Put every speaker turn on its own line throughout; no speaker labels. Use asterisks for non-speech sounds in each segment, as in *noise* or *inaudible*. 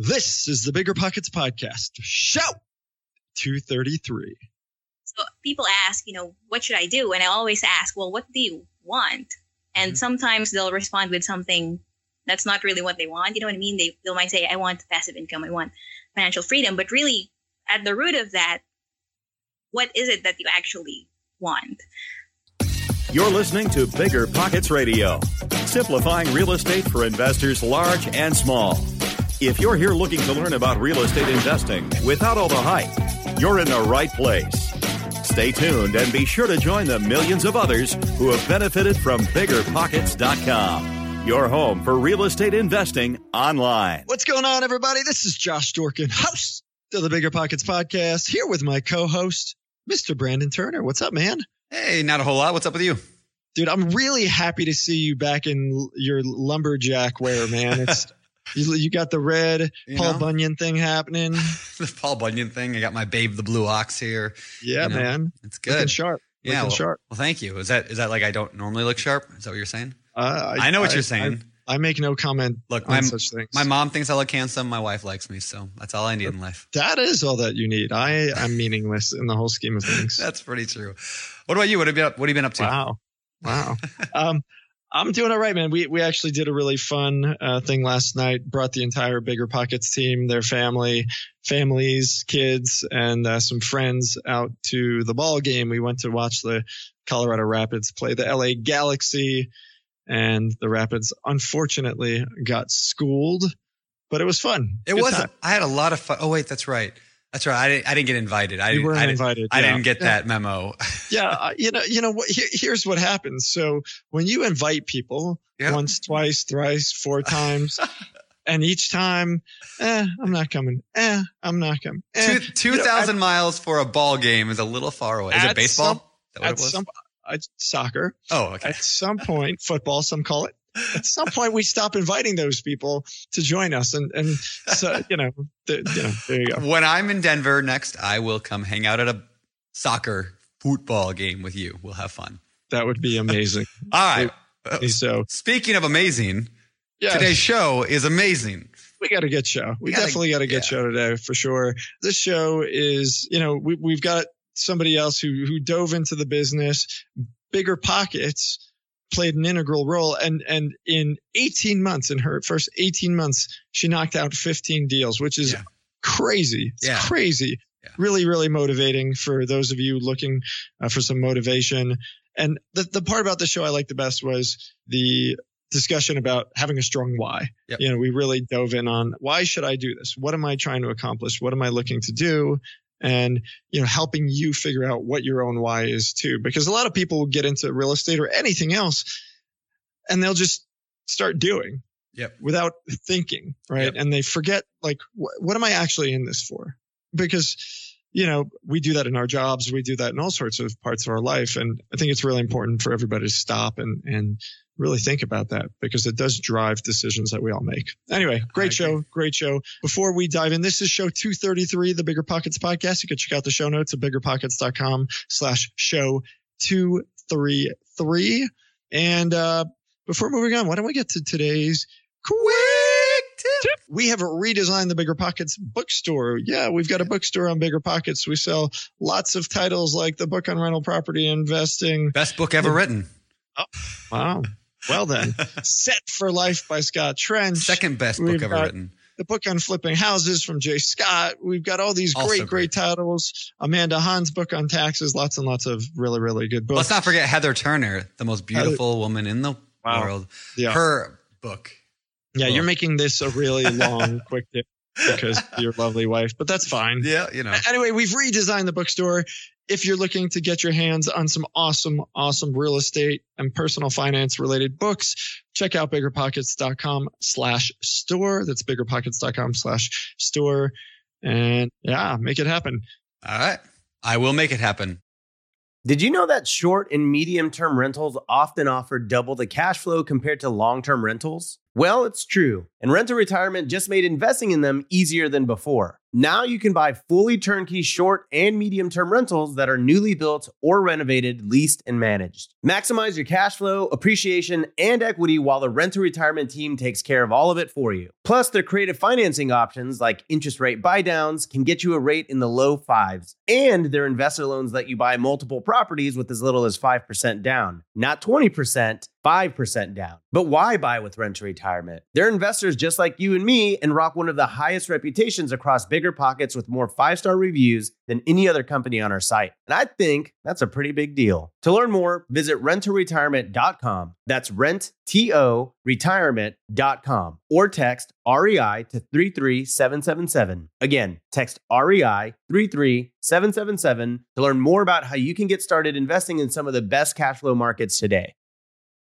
This is the Bigger Pockets Podcast, show 233.
So people ask, you know, what should I do? And I always ask, well, what do you want? And
Mhm.
sometimes they'll respond with something that's not really what they want. You know what I mean? They, they might say, I want passive income, I want financial freedom. But really, at the root of that, what is it that you actually want?
You're listening to Bigger Pockets Radio, simplifying real estate for investors large and small. If you're here looking to learn about real estate investing without all the hype, you're in the right place. Stay tuned and be sure to join the millions of others who have benefited from biggerpockets.com, your home for real estate investing online.
What's going on, everybody? This is Josh Dorkin, host of the Bigger Pockets Podcast, here with my co host, Mr. Brandon Turner. What's up, man?
Hey, not a whole lot. What's up with you?
Dude, I'm really happy to see you back in your lumberjack wear, man. It's *laughs* you, you got the red
You
Paul
know?
Bunyan thing happening. *laughs*
the Paul Bunyan thing. I got my Babe the Blue Ox here.
Yeah,
You know,
man.
It's
Looking
good.
sharp.
Yeah,
Looking
well,
sharp.
well, thank you. Is that is that like I don't normally look sharp? Is that what you're saying?
Uh,
I, know what you're saying.
I, I make no comment
Look,
on
my
such things.
my mom thinks I look handsome. My wife likes me, so that's all I need in life.
That is all that you need. I am meaningless in the whole scheme of things. *laughs*
That's pretty true. What about you? What have you been, what have you been up to?
Wow. Wow. *laughs* um, I'm doing all right, man. We we actually did a really fun uh, thing last night. Brought the entire Bigger Pockets team, their family, families, kids, and uh, some friends out to the ball game. We went to watch the Colorado Rapids play the LA Galaxy, and the Rapids unfortunately got schooled, but it was fun.
It
Good
was.
time.
I had a lot of fun. Oh wait, that's right. That's right. I didn't. I didn't get invited. I
You
didn't.
weren't
I didn't,
invited.
I didn't get
Yeah.
that memo. *laughs*
yeah, uh, you know, you know what? Here, here's what happens. So when you invite people
Yeah.
once, twice, thrice, four *laughs* times, and each time, eh, I'm not coming. Eh, I'm not coming. Eh.
Two
You know,
miles for a ball game is a little far away. Is it baseball?
some-
Is
At some, at soccer,
oh, okay.
at some point, football, some call it. At some point, we stop inviting those people to join us, and and so you know, the, you know, there you go.
When I'm in Denver next, I will come hang out at a soccer football game with you. We'll have fun.
That would be amazing. *laughs*
All right. Uh,
so
Speaking of amazing,
yeah,
today's show is amazing.
we got a good show. We,
We got a-
definitely got a good
yeah.
show today for sure. This show is, you know, we, we've got somebody else who, who dove into the business, bigger pockets played an integral role. And, and in 18 months, in her first 18 months, she knocked out 15 deals, which is
Yeah.
crazy. It's
Yeah.
crazy.
Yeah.
Really, really motivating for those of you looking uh, for some motivation. And the, the part about the show I liked the best was the discussion about having a strong why.
Yep.
You know, we really dove in on why should I do this? What am I trying to accomplish? What am I looking to do? And, you know, helping you figure out what your own why is too. Because a lot of people will get into real estate or anything else and they'll just start doing
Yep.
without thinking, right?
Yep.
And they forget, like, wh- what am I actually in this for? Because, you know, we do that in our jobs. We do that in all sorts of parts of our life. And I think it's really important for everybody to stop and, and really think about that because it does drive decisions that we all make. Anyway, great show. Great show. Before we dive in, this is show 233, the Bigger Pockets podcast. You can check out the show notes at biggerpockets.com slash show 233. And, uh, before moving on, why don't we get to today's quick tip? We have redesigned the Bigger Pockets bookstore. Yeah, we've got a bookstore on Bigger Pockets. We sell lots of titles like the book on rental property investing.
Best book ever written.
Oh, wow. Well then, *laughs* Set for Life by Scott Trench.
Second best
We've
book ever written.
the book on flipping houses from J Scott. We've got all these great,
great.
great titles. Amanda Han's book on taxes. Lots and lots of really, really good books.
Let's not forget Heather Turner, the most beautiful woman in the
Wow.
world.
Yeah.
Her book.
Yeah, you're making this a really *laughs* long, quick tip because your lovely wife, but that's fine.
Yeah, you know.
Anyway, we've redesigned the bookstore. If you're looking to get your hands on some awesome, awesome real estate and personal finance related books, check out biggerpockets.com slash store. That's biggerpockets.com slash store. And yeah, make it happen.
All right. I will make it happen.
Did you know that short and medium term rentals often offer double the cash flow compared to long term rentals? Well, it's true. And Rent to Retirement just made investing in them easier than before. Now you can buy fully turnkey short and medium term rentals that are newly built or renovated, leased, and managed. Maximize your cash flow, appreciation, and equity while the rent to retirement team takes care of all of it for you. Plus, their creative financing options like interest rate buydowns can get you a rate in the low fives. And their investor loans let you buy multiple properties with as little as 5% down, not 20%. 5% down. But why buy with rent to retirement? They're investors just like you and me and rock one of the highest reputations across bigger pockets with more five star reviews than any other company on our site. And I think that's a pretty big deal. To learn more, visit renttoretirement.com. That's rent, T O, retirement.com or text REI to 33777. Again, text REI 33777 to learn more about how you can get started investing in some of the best cash flow markets today.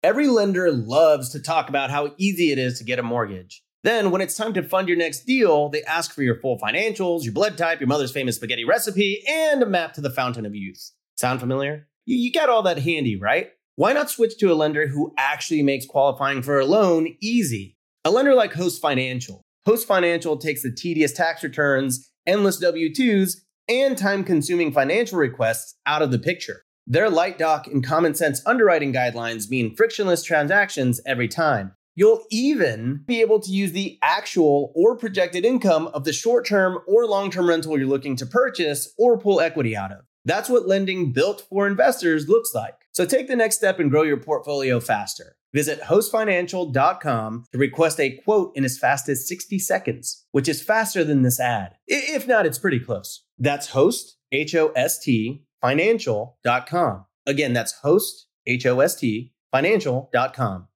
Every lender loves to talk about how easy it is to get a mortgage. Then, when it's time to fund your next deal, they ask for your full financials, your blood type, your mother's famous spaghetti recipe, and a map to the fountain of youth. Sound familiar? You, got all that handy, right? Why not switch to a lender who actually makes qualifying for a loan easy? A lender like Host Financial. Host Financial takes the tedious tax returns, endless W 2s, and time consuming financial requests out of the picture. Their light doc and common sense underwriting guidelines mean frictionless transactions every time. You'll even be able to use the actual or projected income of the short term or long term rental you're looking to purchase or pull equity out of. That's what lending built for investors looks like. So take the next step and grow your portfolio faster. Visit hostfinancial.com to request a quote in as fast as 60 seconds, which is faster than this ad. If not, it's pretty close. That's host, H O S T, financial.com. Again, that's host, H O S T, financial.com.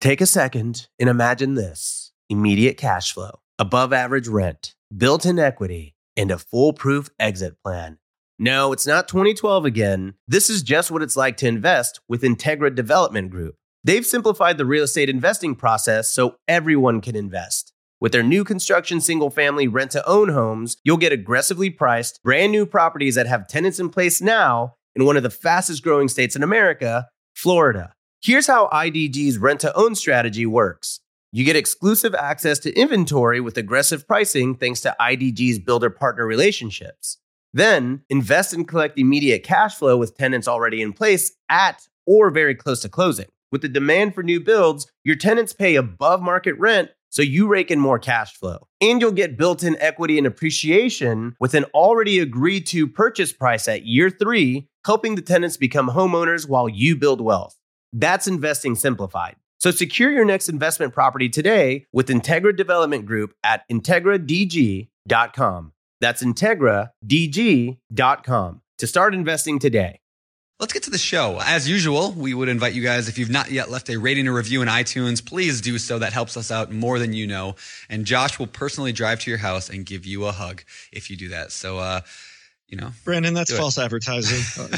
Take a second and imagine this immediate cash flow, above average rent, built in equity, and a foolproof exit plan. No, it's not 2012 again. This is just what it's like to invest with Integra Development Group. They've simplified the real estate investing process so everyone can invest. With their new construction single family rent to own homes, you'll get aggressively priced, brand new properties that have tenants in place now in one of the fastest growing states in America, Florida. Here's how IDG's rent to own strategy works you get exclusive access to inventory with aggressive pricing thanks to IDG's builder partner relationships. Then invest and collect immediate cash flow with tenants already in place at or very close to closing. With the demand for new builds, your tenants pay above market rent so you rake in more cash flow. And you'll get built in equity and appreciation with an already agreed to purchase price at year three, helping the tenants become homeowners while you build wealth. That's investing simplified. So secure your next investment property today with Integra Development Group at IntegraDG.com. That's IntegraDG.com to start investing today.
Let's get to the show. As usual, we would invite you guys, if you've not yet left a rating or review in iTunes, please do so. That helps us out more than you know. And Josh will personally drive to your house and give you a hug if you do that. So, uh, you know,
Brandon, that's false advertising.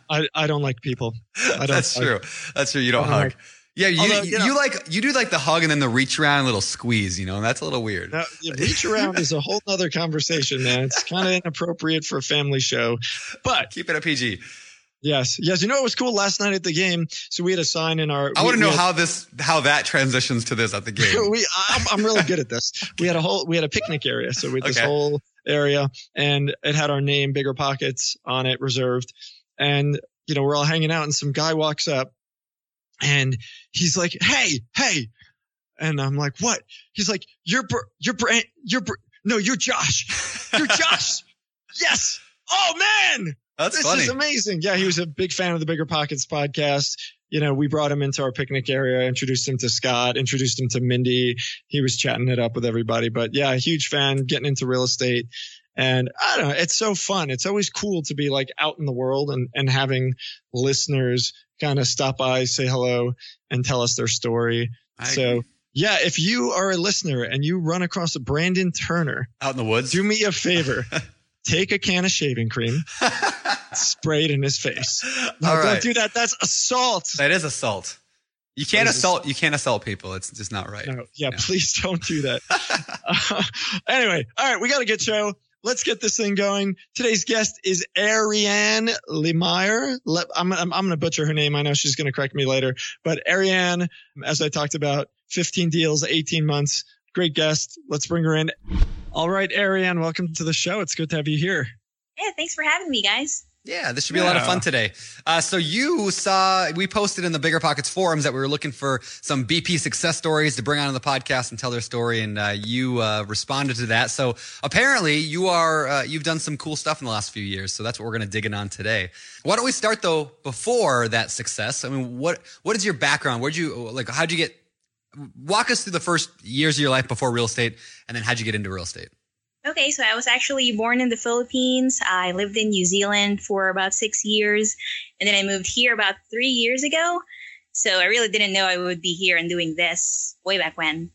*laughs* I, I don't like people. I don't,
that's true. That's true. You don't hug. Like, yeah, you, Although, you, know, like you do like the hug and then the reach around, little squeeze. You know, and that's a little weird.
Now, reach around is a whole other conversation, man. It's kind of inappropriate for a family show, but
keep it a PG.
Yes, yes. You know, it was cool last night at the game. So we had a sign in our.
I want to know
had,
how this, how that transitions to this at the *laughs* game.
we, I'm, I'm, really good at this. We had a whole, we had a picnic area. So we had this whole area, and it had our name, Bigger Pockets, on it, reserved. And you know, we're all hanging out, and some guy walks up, and he's like, "Hey, hey," and I'm like, "What?" He's like, "You're, you're, you're, no, you're Josh. You're *laughs* Josh. yes. Oh man."
That's
this
funny.
is amazing. Yeah, he was a big fan of the Bigger Pockets podcast. You know, we brought him into our picnic area, introduced him to Scott, introduced him to Mindy. He was chatting it up with everybody. But yeah, huge fan, getting into real estate. And I don't know, it's so fun. It's always cool to be like out in the world and, and having listeners kind of stop by, say hello, and tell us their story. I so agree. yeah, if you are a listener and you run across a Brandon Turner
out in the woods,
do me a favor. *laughs* take a can of shaving cream, *laughs* spray it in his face. No, All right. don't do that. That's assault.
That is assault. You can't assault. You can't assault people. It's just not right.
No, yeah, please *laughs* don't do that. *laughs* uh, anyway, all right, we got a good show. Let's get this thing going. Today's guest is Ariane Lemeyer. I'm, I'm, I'm going to butcher her name. I know she's going to correct me later, but Ariane, as I talked about, 15 deals, 18 months. Great guest. Let's bring her in. All right, Ariane, welcome to the show. It's good to have you here.
Yeah, thanks for having me, guys.
Yeah, this should be a lot of fun today. Uh, so you saw we posted in the Bigger Pockets forums that we were looking for some BP success stories to bring on the podcast and tell their story, and uh, you uh, responded to that. So apparently you are uh, you've done some cool stuff in the last few years. So that's what we're going to dig in on today. Why don't we start though before that success? I mean, what what is your background? Where'd you like? How'd you get? Walk us through the first years of your life before real estate, and then how'd you get into real estate?
Okay, so I was actually born in the Philippines. I lived in New Zealand for about six years, and then I moved here about three years ago. So I really didn't know I would be here and doing this way back when.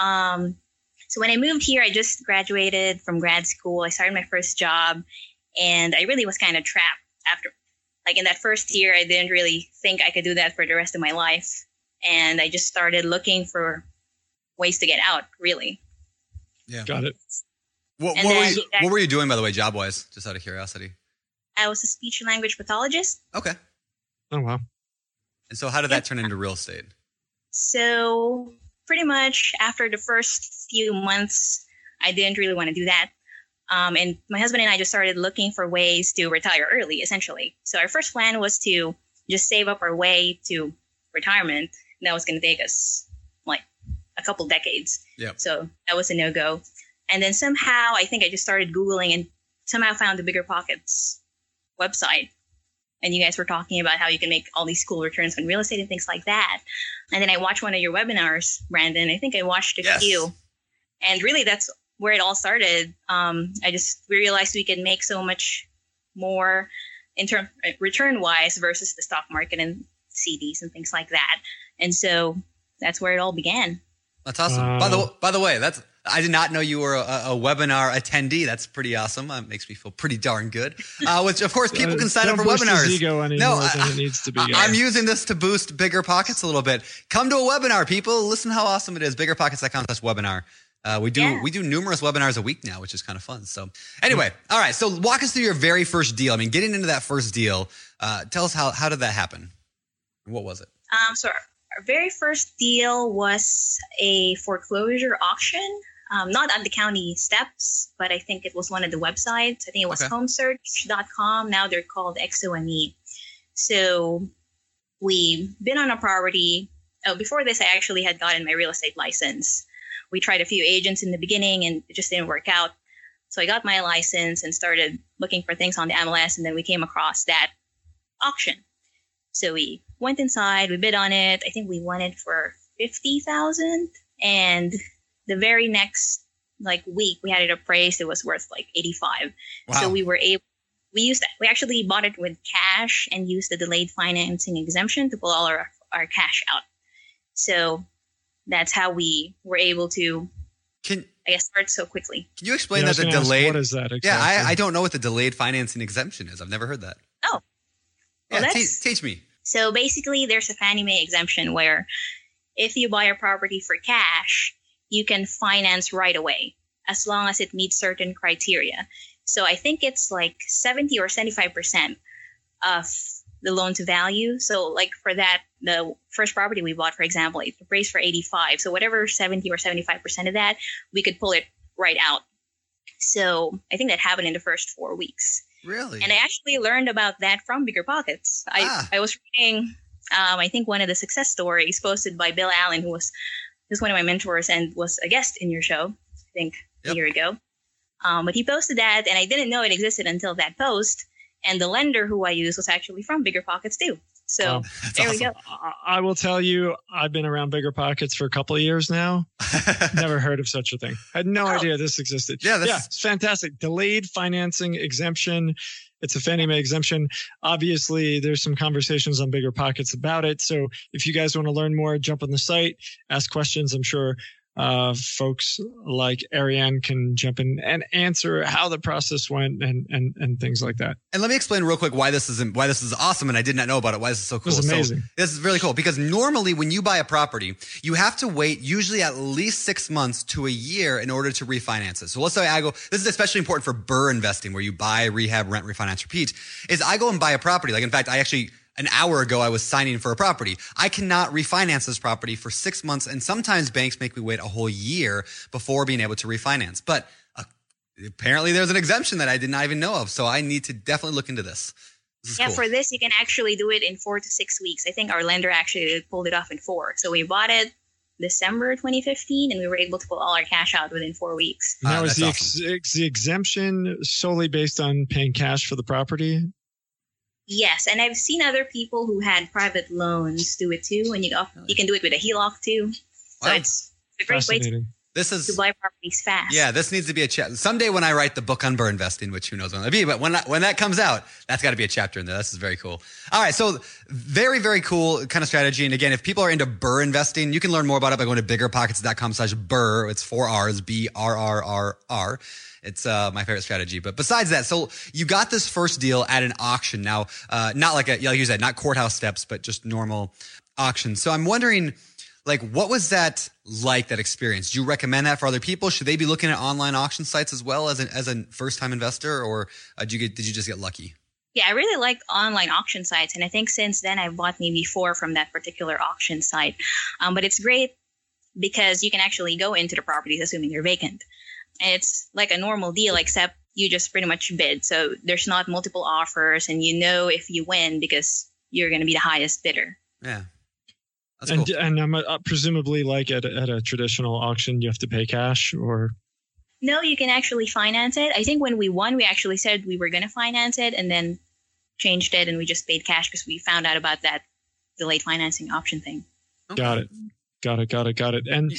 Um, so when I moved here, I just graduated from grad school. I started my first job, and I really was kind of trapped after. Like in that first year, I didn't really think I could do that for the rest of my life, and I just started looking for ways to get out. Really.
Yeah.
Got it.
What, what,
then-
was, what were you doing, by the way, job wise? Just out of curiosity.
I was a speech and language pathologist.
Okay.
Oh, wow.
And so, how did that turn into real estate?
So pretty much after the first few months, I didn't really want to do that. Um, and my husband and I just started looking for ways to retire early, essentially. So our first plan was to just save up our way to retirement. And that was going to take us like a couple decades.
Yep.
So that was a no go. And then somehow I think I just started Googling and somehow found the Bigger Pockets website. And you guys were talking about how you can make all these cool returns on real estate and things like that. And then I watched one of your webinars, Brandon. I think I watched a
Yes.
few. And really, that's where it all started. Um, I just realized we could make so much more in term return wise versus the stock market and CDs and things like that. And so that's where it all began.
That's awesome.
Wow.
By the by the way, that's I did not know you were a, a webinar attendee. That's pretty awesome. Uh, makes me feel pretty darn good. Uh, which of course people can sign up for webinars. No, I-
than it needs to be.
I-
guys.
I'm using this to boost bigger pockets a little bit. Come to a webinar, people. Listen how awesome it is. Biggerpockets.com slash webinar. Uh, we do
Yeah.
we do numerous webinars a week now, which is kind of fun. So anyway, all right. So walk us through your very first deal. I mean, getting into that first deal. Uh, tell us how how did that happen? What was it?
Um, so our, our very first deal was a foreclosure auction, um, not on the county steps, but I think it was one of the websites. I think it was
Okay.
homesearch.com. Now they're called XOME. So we've been on a property. Oh, before this, I actually had gotten my real estate license. We tried a few agents in the beginning and it just didn't work out. So I got my license and started looking for things on the MLS, and then we came across that auction. So we went inside, we bid on it. I think we won it for fifty thousand, and the very next like week we had it appraised. It was worth like eighty five.
Wow.
So we were able. We used that. We actually bought it with cash and used the delayed financing exemption to pull all our our cash out. So that's how we were able to,
can
I guess, start so quickly.
can you explain
Yeah, I
that the
gonna ask,
delayed?
What is that exactly?
yeah, I, I don't know what the delayed financing exemption is. I've never heard that.
Oh.
yeah.
Well,
te-
that's-
teach me.
So basically, there's a Fannie Mae exemption where if you buy a property for cash, you can finance right away as long as it meets certain criteria. So I think it's like 70 or 75% of the loan to value. So like for that, the first property we bought, for example, it appraised for 85. So whatever 70 or 75% of that, we could pull it right out. So I think that happened in the first four weeks.
Really?
And I actually learned about that from Bigger Pockets. I,
Ah.
I was reading, um, I think, one of the success stories posted by Bill Allen, who was who's one of my mentors and was a guest in your show, I think,
Yep.
a year ago. Um, but he posted that, and I didn't know it existed until that post. And the lender who I use was actually from Bigger Pockets too. So
Wow.
That's
there we go.
I, I will tell you, I've been around bigger pockets for a couple of years now. *laughs* Never heard of such a thing. Had no
Oh.
idea this existed.
Yeah, this
yeah, it's fantastic. Delayed financing exemption. It's a Fannie Mae exemption. Obviously, there's some conversations on bigger pockets about it. So if you guys want to learn more, jump on the site, ask questions. I'm sure uh, folks like Ariane can jump in and answer how the process went and and and things like that.
And let me explain real quick why this is why this is awesome, and I did not know about it. Why this is so cool. So
amazing.
this is really cool because normally when you buy a property, you have to wait usually at least six months to a year in order to refinance it. So let's say I go. This is especially important for burr investing, where you buy, rehab, rent, refinance, repeat. Is I go and buy a property. Like in fact, I actually an hour ago I was signing for a property. I cannot refinance this property for six months, and sometimes banks make me wait a whole year before being able to refinance. But uh, apparently, there's an exemption that I did not even know of, so I need to definitely look into this. this
yeah,
cool.
for this you can actually do it in four to six weeks. I think our lender actually pulled it off in four. So we bought it December 2015, and we were able to pull all our cash out within four weeks.
Now, is
that's
the,
awesome.
ex- is the exemption solely based on paying cash for the property?
Yes, and I've seen other people who had private loans do it too, and you go, you can do it with a HELOC too. So
Wow.
it's a great way to.
This
to
is
buy properties fast.
yeah. This needs to be a chapter. someday when I write the book on burr investing, which who knows when that'll be. But when that, when that comes out, that's got to be a chapter in there. This is very cool. All right, so very very cool kind of strategy. And again, if people are into burr investing, you can learn more about it by going to biggerpockets.com/slash burr. It's four R's, B R R R R. It's uh, my favorite strategy. But besides that, so you got this first deal at an auction. Now, uh, not like a, like you said, not courthouse steps, but just normal auction. So I'm wondering, like, what was that like? That experience? Do you recommend that for other people? Should they be looking at online auction sites as well as an as a first time investor, or uh, did you get did you just get lucky?
Yeah, I really like online auction sites, and I think since then I've bought maybe four from that particular auction site. Um, but it's great because you can actually go into the properties assuming they're vacant, and it's like a normal deal except you just pretty much bid. So there's not multiple offers, and you know if you win because you're going to be the highest bidder.
Yeah, that's
and
cool.
and I'm uh, presumably like at, a- at a traditional auction, you have to pay cash or
No, you can actually finance it. I think when we won, we actually said we were going to finance it, and then changed it, and we just paid cash because we found out about that delayed financing option thing.
got it, got it, got it, got it. And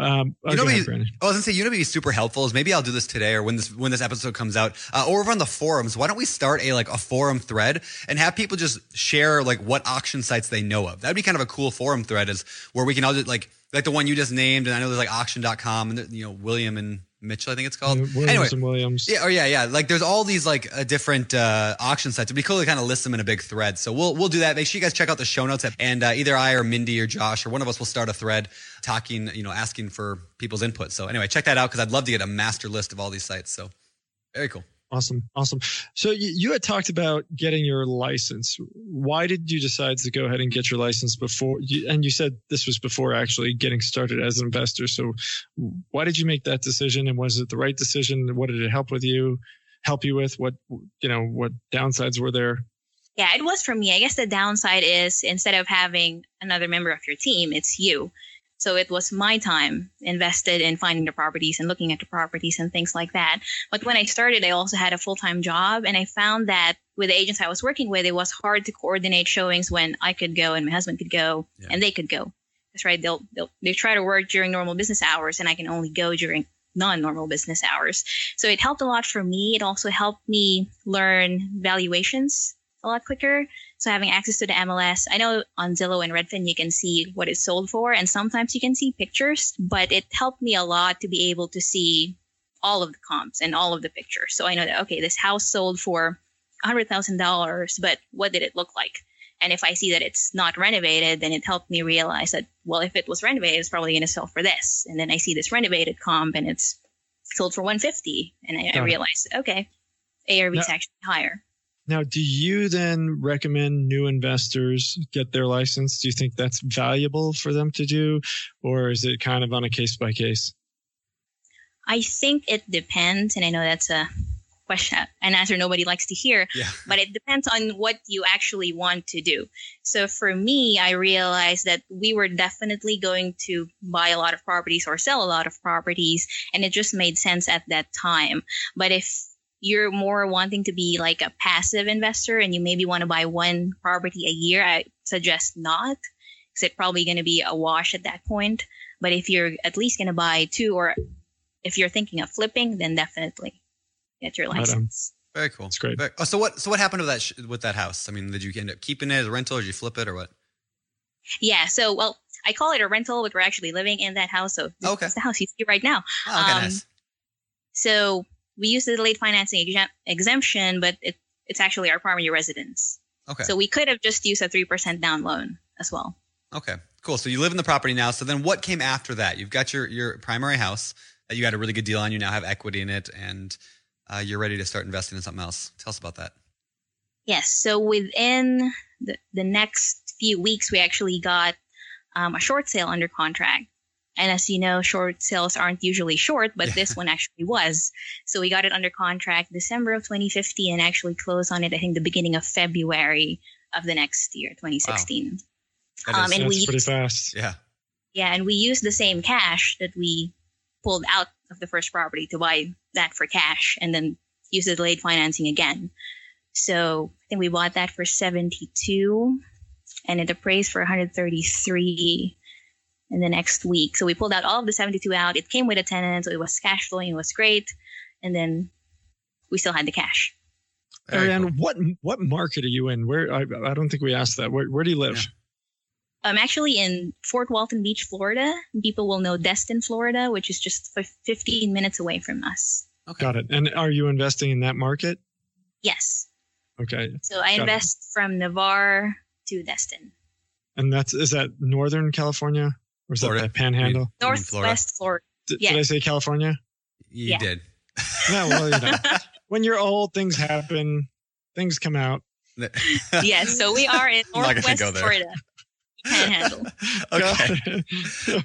um,
You know
go ahead,
you- Oh, I was gonna say, you know, be super helpful is maybe I'll do this today or when this when this episode comes out, uh, or over on the forums. Why don't we start a like a forum thread and have people just share like what auction sites they know of? That'd be kind of a cool forum thread, is where we can all just like like the one you just named, and I know there's like auction.com and you know William and Mitchell, I think it's called.
Williams
anyway,
and Williams.
yeah, or yeah, yeah. Like there's all these like uh, different uh, auction sites. It'd be cool to kind of list them in a big thread. So we'll we'll do that. Make sure you guys check out the show notes, and uh, either I or Mindy or Josh or one of us will start a thread talking, you know, asking for people's input. So anyway, check that out because I'd love to get a master list of all these sites. So very cool.
Awesome, awesome. So you, you had talked about getting your license. Why did you decide to go ahead and get your license before? You, and you said this was before actually getting started as an investor. So why did you make that decision? And was it the right decision? What did it help with you? Help you with what you know? What downsides were there?
Yeah, it was for me. I guess the downside is instead of having another member of your team, it's you. So it was my time invested in finding the properties and looking at the properties and things like that. But when I started, I also had a full time job, and I found that with the agents I was working with, it was hard to coordinate showings when I could go and my husband could go
Yeah.
and they could go. That's right. They'll, they'll they try to work during normal business hours, and I can only go during non-normal business hours. So it helped a lot for me. It also helped me learn valuations a lot quicker. So having access to the MLS, I know on Zillow and Redfin you can see what it's sold for, and sometimes you can see pictures, but it helped me a lot to be able to see all of the comps and all of the pictures. So I know that okay, this house sold for hundred thousand dollars, but what did it look like? And if I see that it's not renovated, then it helped me realize that well, if it was renovated, it's probably going to sell for this. And then I see this renovated comp, and it's sold for 150, and I, I
Got
realize okay, ARV is actually higher.
Now, do you then recommend new investors get their license? Do you think that's valuable for them to do, or is it kind of on a case by case?
I think it depends, and I know that's a question, an answer nobody likes to hear,
Yeah. *laughs*
but it depends on what you actually want to do. So for me, I realized that we were definitely going to buy a lot of properties or sell a lot of properties, and it just made sense at that time. But if you're more wanting to be like a passive investor and you maybe want to buy one property a year, I suggest not because it's probably going to be a wash at that point. But if you're at least going to buy two or if you're thinking of flipping, then definitely get your license.
Very cool.
That's great.
Very- oh, so what? So what happened to that sh- with that house? I mean, did you end up keeping it as a rental, or did you flip it, or what?
Yeah. So, well, I call it a rental, but we're actually living in that house. So this
Okay.
is the house you see right now.
Oh, okay,
Um,
nice.
So we use the delayed financing exemp- exemption, but it, it's actually our primary residence.
Okay.
So we could have just used a 3% down loan as well.
Okay, cool. So you live in the property now. So then what came after that? You've got your, your primary house that you got a really good deal on. You now have equity in it and uh, you're ready to start investing in something else. Tell us about that.
Yes. So within the, the next few weeks, we actually got um, a short sale under contract. And as you know, short sales aren't usually short, but this *laughs* one actually was. So we got it under contract December of 2015 and actually closed on it, I think, the beginning of February of the next year, 2016.
That is-
Um, and
That's
we-
pretty fast.
yeah.
Yeah, and we used the same cash that we pulled out of the first property to buy that for cash and then use the delayed financing again. So I think we bought that for 72 and it appraised for 133 in the next week. So we pulled out all of the 72 out. It came with a tenant, so it was cash flowing. It was great. And then we still had the cash.
Very
Ariane,
cool.
what what market are you in? Where I, I don't think we asked that. Where, where do you live?
I'm actually in Fort Walton Beach, Florida. People will know Destin, Florida, which is just 15 minutes away from us.
Okay.
Got it. And are you investing in that market?
Yes.
Okay.
So I
Got it.
invest from Navarre to Destin,
And that's is that Northern California or is
Florida.
that the Panhandle?
You mean Florida?
northwest Florida.
Did, did I say California?
You
Yeah.
did.
No, well, you *laughs* know, when you're old, things happen, things come out. *laughs*
yes, so we are in
I'm not gonna
northwest
go there.
Florida. You *laughs*
okay.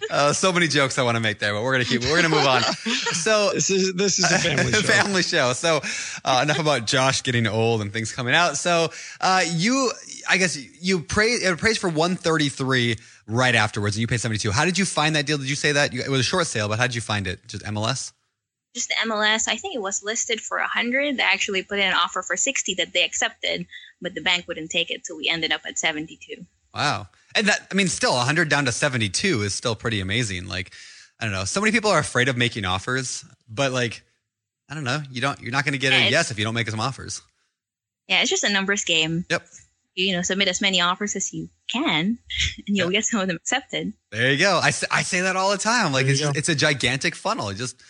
Uh, so many jokes I want to make there, but we're gonna keep. We're gonna move on. So
this is this is a family show.
family show. So uh, enough about Josh getting old and things coming out. So uh, you, I guess you praised it praised for 133 right afterwards, and you paid 72. How did you find that deal? Did you say that You- it was a short sale? But how did you find it? Just MLS?
Just the MLS, I think it was listed for 100. They actually put in an offer for 60 that they accepted, but the bank wouldn't take it, so we ended up at 72.
Wow. And that, I mean, still 100 down to 72 is still pretty amazing. Like, I don't know. So many people are afraid of making offers, but like, I don't know. You don't, you're not going to get
Yeah,
a yes if you don't make some offers.
Yeah, it's just a numbers game.
Yep.
You know, submit as many offers as you can, and you'll
Yeah.
get some of them accepted.
There you go. I, say- I say that all the time. Like, it's,
you go.
it's a gigantic funnel. Just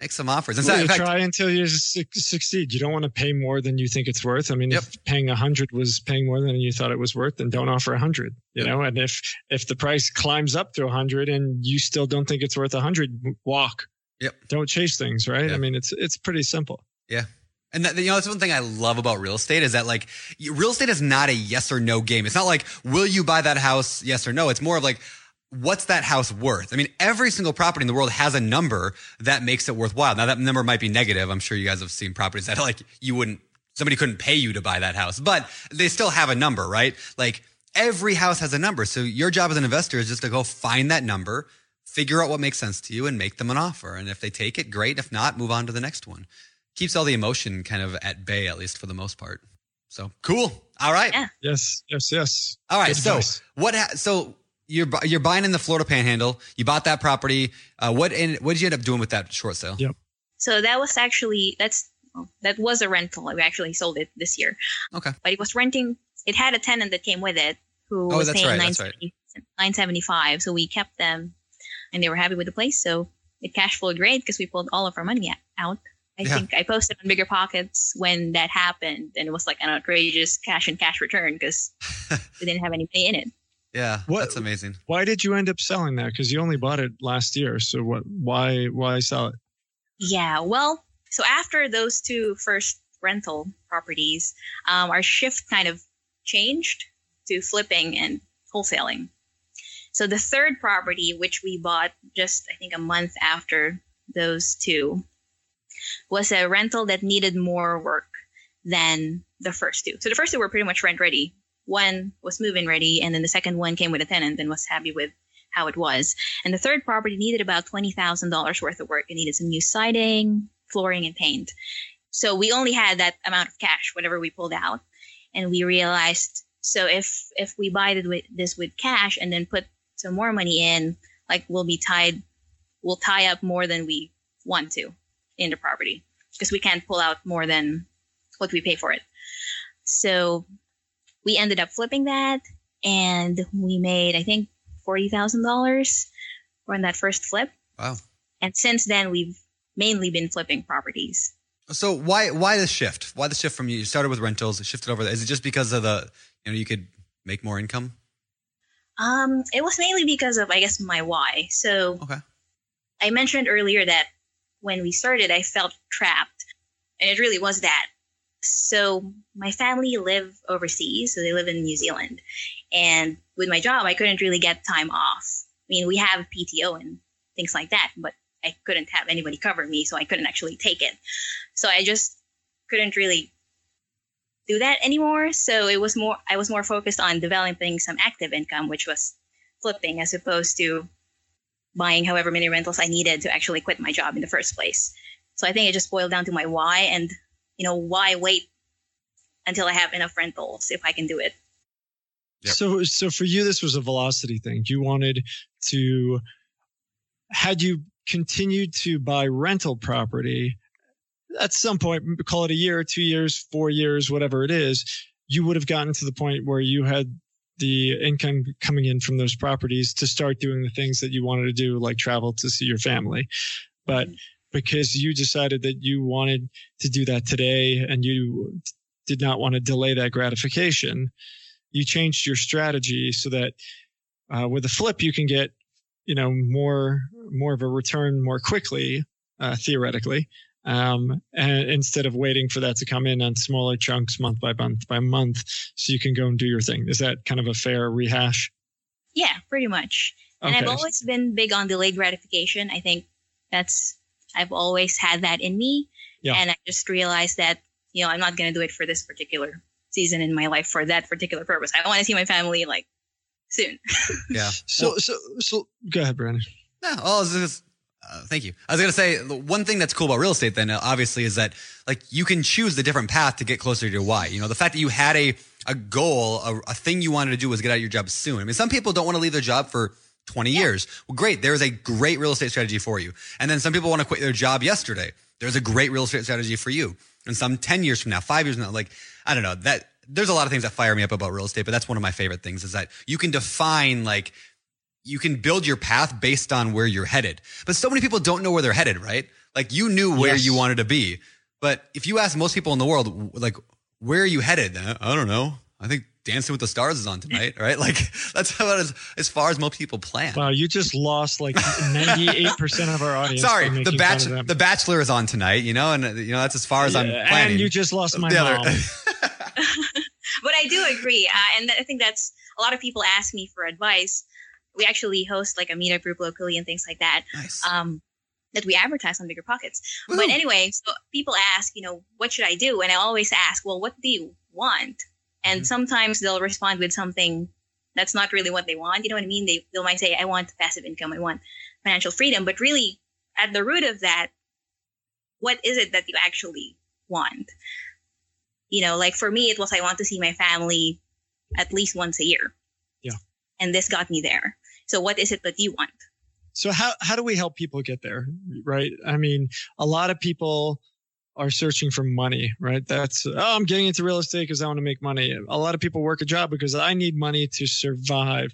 make some offers. In
Well,
fact-
you
fact,
try until you su- succeed. You don't want to pay more than you think it's worth. I mean,
Yep.
if paying a hundred was paying more than you thought it was worth, then don't offer a hundred. You
Yep.
know, and if if the price climbs up to a hundred and you still don't think it's worth a hundred, walk.
Yep.
Don't chase things, right?
Yep.
I mean, it's it's pretty simple.
And that, you know, that's one thing I love about real estate is that like real estate is not a yes or no game. It's not like, will you buy that house? Yes or no. It's more of like, what's that house worth? I mean, every single property in the world has a number that makes it worthwhile. Now that number might be negative. I'm sure you guys have seen properties that *laughs* like you wouldn't, somebody couldn't pay you to buy that house, but they still have a number, right? Like every house has a number. So your job as an investor is just to go find that number, figure out what makes sense to you and make them an offer. And if they take it, great. If not, move on to the next one keeps all the emotion kind of at bay, at least for the most part. So cool. All right.
Yeah.
Yes, yes, yes.
All right.
Good
So
advice.
what? Ha- so you're you're buying in the Florida Panhandle. You bought that property. Uh, what? And what did you end up doing with that short sale?
Yep.
So that was actually that's well, that was a rental. We actually sold it this year.
Okay.
But it was renting. It had a tenant that came with it who
Oh,
was
that's
paying
right,
nine
right.
nine seventy five. So we kept them, and they were happy with the place. So it cash flowed great because we pulled all of our money out. I
Yeah.
think I posted on Bigger Pockets when that happened, and it was like an outrageous cash and cash return because *laughs* we didn't have any pay in it.
Yeah.
What-
That's amazing.
Why did you end up selling that? Because you only bought it last year. So what? Why? Why sell it?
Yeah, well, so after those two first rental properties, um, our shift kind of changed to flipping and wholesaling. So the third property, which we bought just I think a month after those two, was a rental that needed more work than the first two. So the first two were pretty much rent ready. One was move-in ready, and then the second one came with a tenant and was happy with how it was. And the third property needed about twenty thousand dollars worth of work. It needed some new siding, flooring, and paint. So we only had that amount of cash, whatever we pulled out, and we realized so if if we buy this with cash and then put some more money in, like we'll be tied, we'll tie up more than we want to in the property because we can't pull out more than what we pay for it. So we ended up flipping that, and we made I think forty thousand dollars on that first flip.
Wow.
And since then, we've mainly been flipping properties.
So why why the shift? Why the shift from you? Started with rentals, shifted over. Is it just because of the you know you could make more income?
Um, it was mainly because of, I guess, my why. So
Okay.
I mentioned earlier that when we started, I felt trapped, and it really was that. So my family live overseas, so they live in New Zealand. And with my job, I couldn't really get time off. I mean, we have PTO and things like that, but I couldn't have anybody cover me, so I couldn't actually take it. So I just couldn't really do that anymore. So it was more I was more focused on developing some active income, which was flipping as opposed to buying however many rentals I needed to actually quit my job in the first place. So I think it just boiled down to my why and you know, why wait until I have enough rentals if I can do it.
Yep. So so for you this was a velocity thing. You wanted to had you continued to buy rental property at some point, call it a year, two years, four years, whatever it is, you would have gotten to the point where you had the income coming in from those properties to start doing the things that you wanted to do, like travel to see your family. But mm-hmm. because you decided that you wanted to do that today and you did not want to delay that gratification, you changed your strategy so that uh, with a flip, you can get, you know, more, more of a return more quickly, uh, theoretically, um, and instead of waiting for that to come in on smaller chunks month by month by month so you can go and do your thing. Is that kind of a fair rehash?
Yeah pretty much. And okay. i've always been big on delayed gratification. I think that's i've always had that in me. Yeah. and i just realized that you know i'm not going to do it for this particular season in my life for that particular purpose. I want to see my family like soon. *laughs*
Yeah.
So so so go ahead brandon.
No, oh, this uh, thank you. I was gonna say one thing that's cool about real estate then obviously is that like you can choose the different path to get closer to your why. You know, the fact that you had a a goal, a, a thing you wanted to do was get out of your job soon. I mean, some people don't want to leave their job for 20 yeah. years. Well, great. There's a great real estate strategy for you. And then some people want to quit their job yesterday. There's a great real estate strategy for you. And some 10 years from now, five years from now, like, I don't know that there's a lot of things that fire me up about real estate, but that's one of my favorite things is that you can define like you can build your path based on where you're headed. But so many people don't know where they're headed, right? Like you knew where yes. you wanted to be. But if you ask most people in the world, like, where are you headed? I don't know. I think Dancing with the Stars is on tonight, right? Like *laughs* that's about as, as far as most people plan.
Wow, you just lost like 98% of our audience.
Sorry, the Bachelor, the Bachelor is on tonight, you know, and you know that's as far as yeah, I'm planning.
And you just lost my mom. *laughs* *laughs*
but I do agree, uh, and I think that's a lot of people ask me for advice we actually host like a meetup group locally and things like that.
Nice.
Um, that we advertise on bigger pockets. Woo. But anyway, so people ask, you know, what should I do? And I always ask, well, what do you want? And mm-hmm. sometimes they'll respond with something that's not really what they want. You know what I mean? They they might say, I want passive income, I want financial freedom, but really at the root of that, what is it that you actually want? You know, like for me, it was I want to see my family at least once a year.
Yeah.
And this got me there. So what is it that you want?
So how how do we help people get there? Right? I mean, a lot of people are searching for money, right? That's oh, I'm getting into real estate because I want to make money. A lot of people work a job because I need money to survive.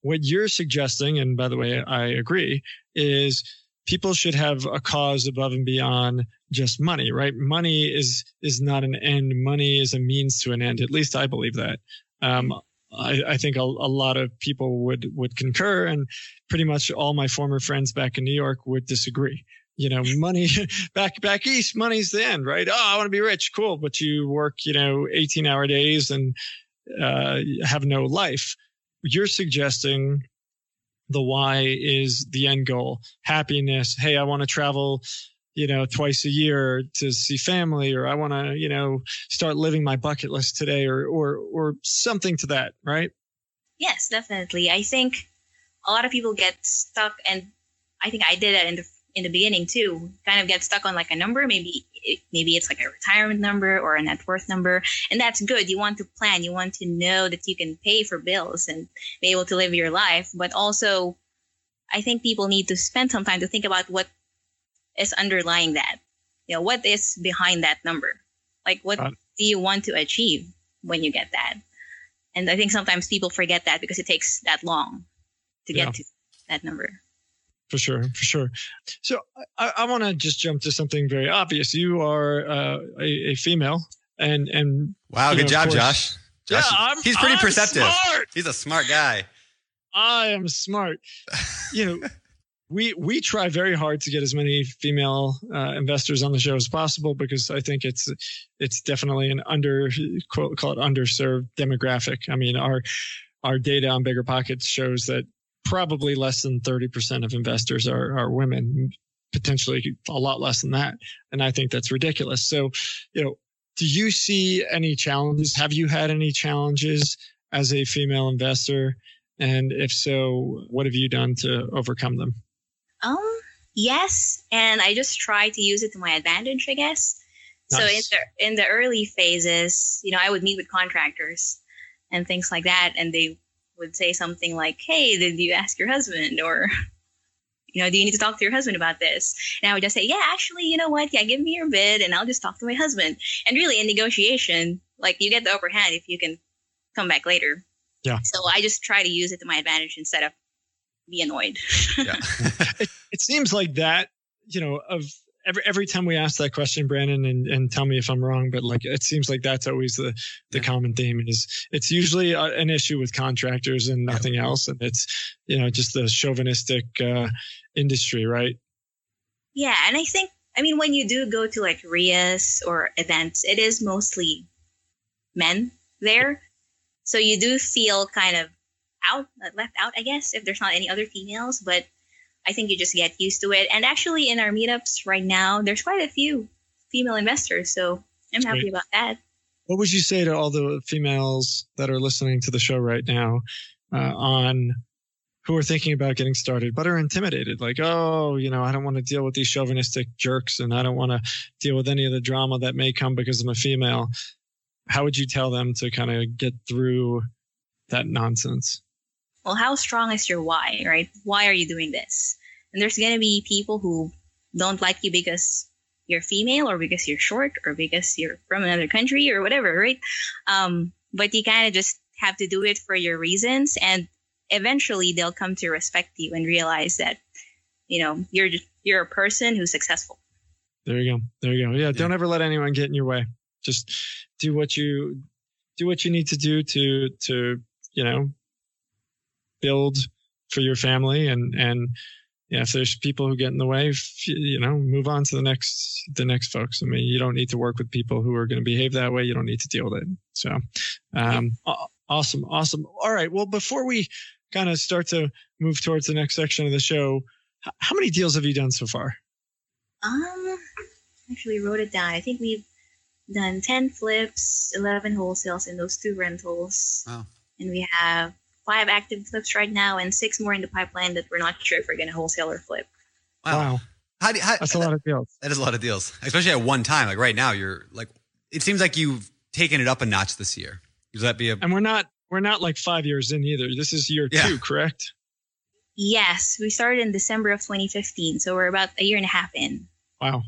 What you're suggesting, and by the way, I agree, is people should have a cause above and beyond just money, right? Money is is not an end. Money is a means to an end. At least I believe that. Um, I, I think a, a, lot of people would would concur, and pretty much all my former friends back in New York would disagree. You know, *laughs* money *laughs* back back east, money's the end, right? Oh, I want to be rich, cool, but you work, you know, eighteen hour days and uh, have no life. You're suggesting the why is the end goal, happiness. Hey, I want to travel you know, twice a year to see family, or I want to, you know, start living my bucket list today, or or or something to that, right?
Yes, definitely. I think a lot of people get stuck, and I think I did that in the in the beginning too. Kind of get stuck on like a number, maybe maybe it's like a retirement number or a net worth number, and that's good. You want to plan, you want to know that you can pay for bills and be able to live your life, but also. I think people need to spend some time to think about what is underlying that? You know, what is behind that number? Like, what uh, do you want to achieve when you get that? And I think sometimes people forget that because it takes that long to get yeah. to that number.
For sure, for sure. So I, I want to just jump to something very obvious. You are uh, a, a, female, and and
wow, good know, job, course, Josh.
Josh, yeah, I'm,
he's pretty
I'm
perceptive.
Smart.
He's a smart guy.
I am smart. You know, *laughs* we we try very hard to get as many female uh, investors on the show as possible because I think it's it's definitely an under quote call it underserved demographic. I mean our our data on bigger pockets shows that probably less than 30% of investors are are women potentially a lot less than that and I think that's ridiculous. So, you know, do you see any challenges? Have you had any challenges as a female investor? And if so, what have you done to overcome them?
Um, yes, and I just try to use it to my advantage, I guess. Nice. So in the in the early phases, you know, I would meet with contractors and things like that, and they would say something like, "Hey, did you ask your husband?" or *laughs* you know, do you need to talk to your husband about this? And I would just say, yeah, actually, you know what? Yeah, give me your bid and I'll just talk to my husband. And really, in negotiation, like you get the upper hand if you can come back later.
Yeah.
So I just try to use it to my advantage instead of be annoyed.
yeah. *laughs* it, it seems like that, you know, of every every time we ask that question, Brandon, and, and tell me if I'm wrong, but like it seems like that's always the the yeah. common theme is it's usually a, an issue with contractors and nothing yeah. else, and it's you know just the chauvinistic uh, industry, right?
Yeah, and I think I mean when you do go to like REIAs or events, it is mostly men there, so you do feel kind of out left out, I guess, if there's not any other females, but I think you just get used to it. And actually, in our meetups right now, there's quite a few female investors, so I'm happy Great. about that.
What would you say to all the females that are listening to the show right now uh, on who are thinking about getting started but are intimidated? Like, oh, you know, I don't want to deal with these chauvinistic jerks and I don't want to deal with any of the drama that may come because I'm a female. How would you tell them to kind of get through that nonsense?
Well, how strong is your why, right? Why are you doing this? And there's going to be people who don't like you because you're female or because you're short or because you're from another country or whatever, right? Um, but you kind of just have to do it for your reasons and eventually they'll come to respect you and realize that, you know, you're you're a person who's successful.
There you go. There you go. Yeah, yeah. Don't ever let anyone get in your way. Just do what you do what you need to do to to you know build for your family and and yeah, if there's people who get in the way, you know, move on to the next the next folks. I mean, you don't need to work with people who are going to behave that way. You don't need to deal with it. So, um, awesome, awesome. All right. Well, before we kind of start to move towards the next section of the show, how many deals have you done so far?
Um, actually wrote it down. I think we've done ten flips, eleven wholesales, and those two rentals.
Wow.
And we have five active flips right now and six more in the pipeline that we're not sure if we're going to wholesale or flip.
Wow. wow.
How do, how,
That's a lot of deals.
That is a lot of deals, especially at one time. Like right now, you're like, it seems like you've taken it up a notch this year. Does that be a?
And we're not we're not like five years in either. This is year yeah. two, correct?
Yes, we started in December of 2015, so we're about a year and a half in.
Wow.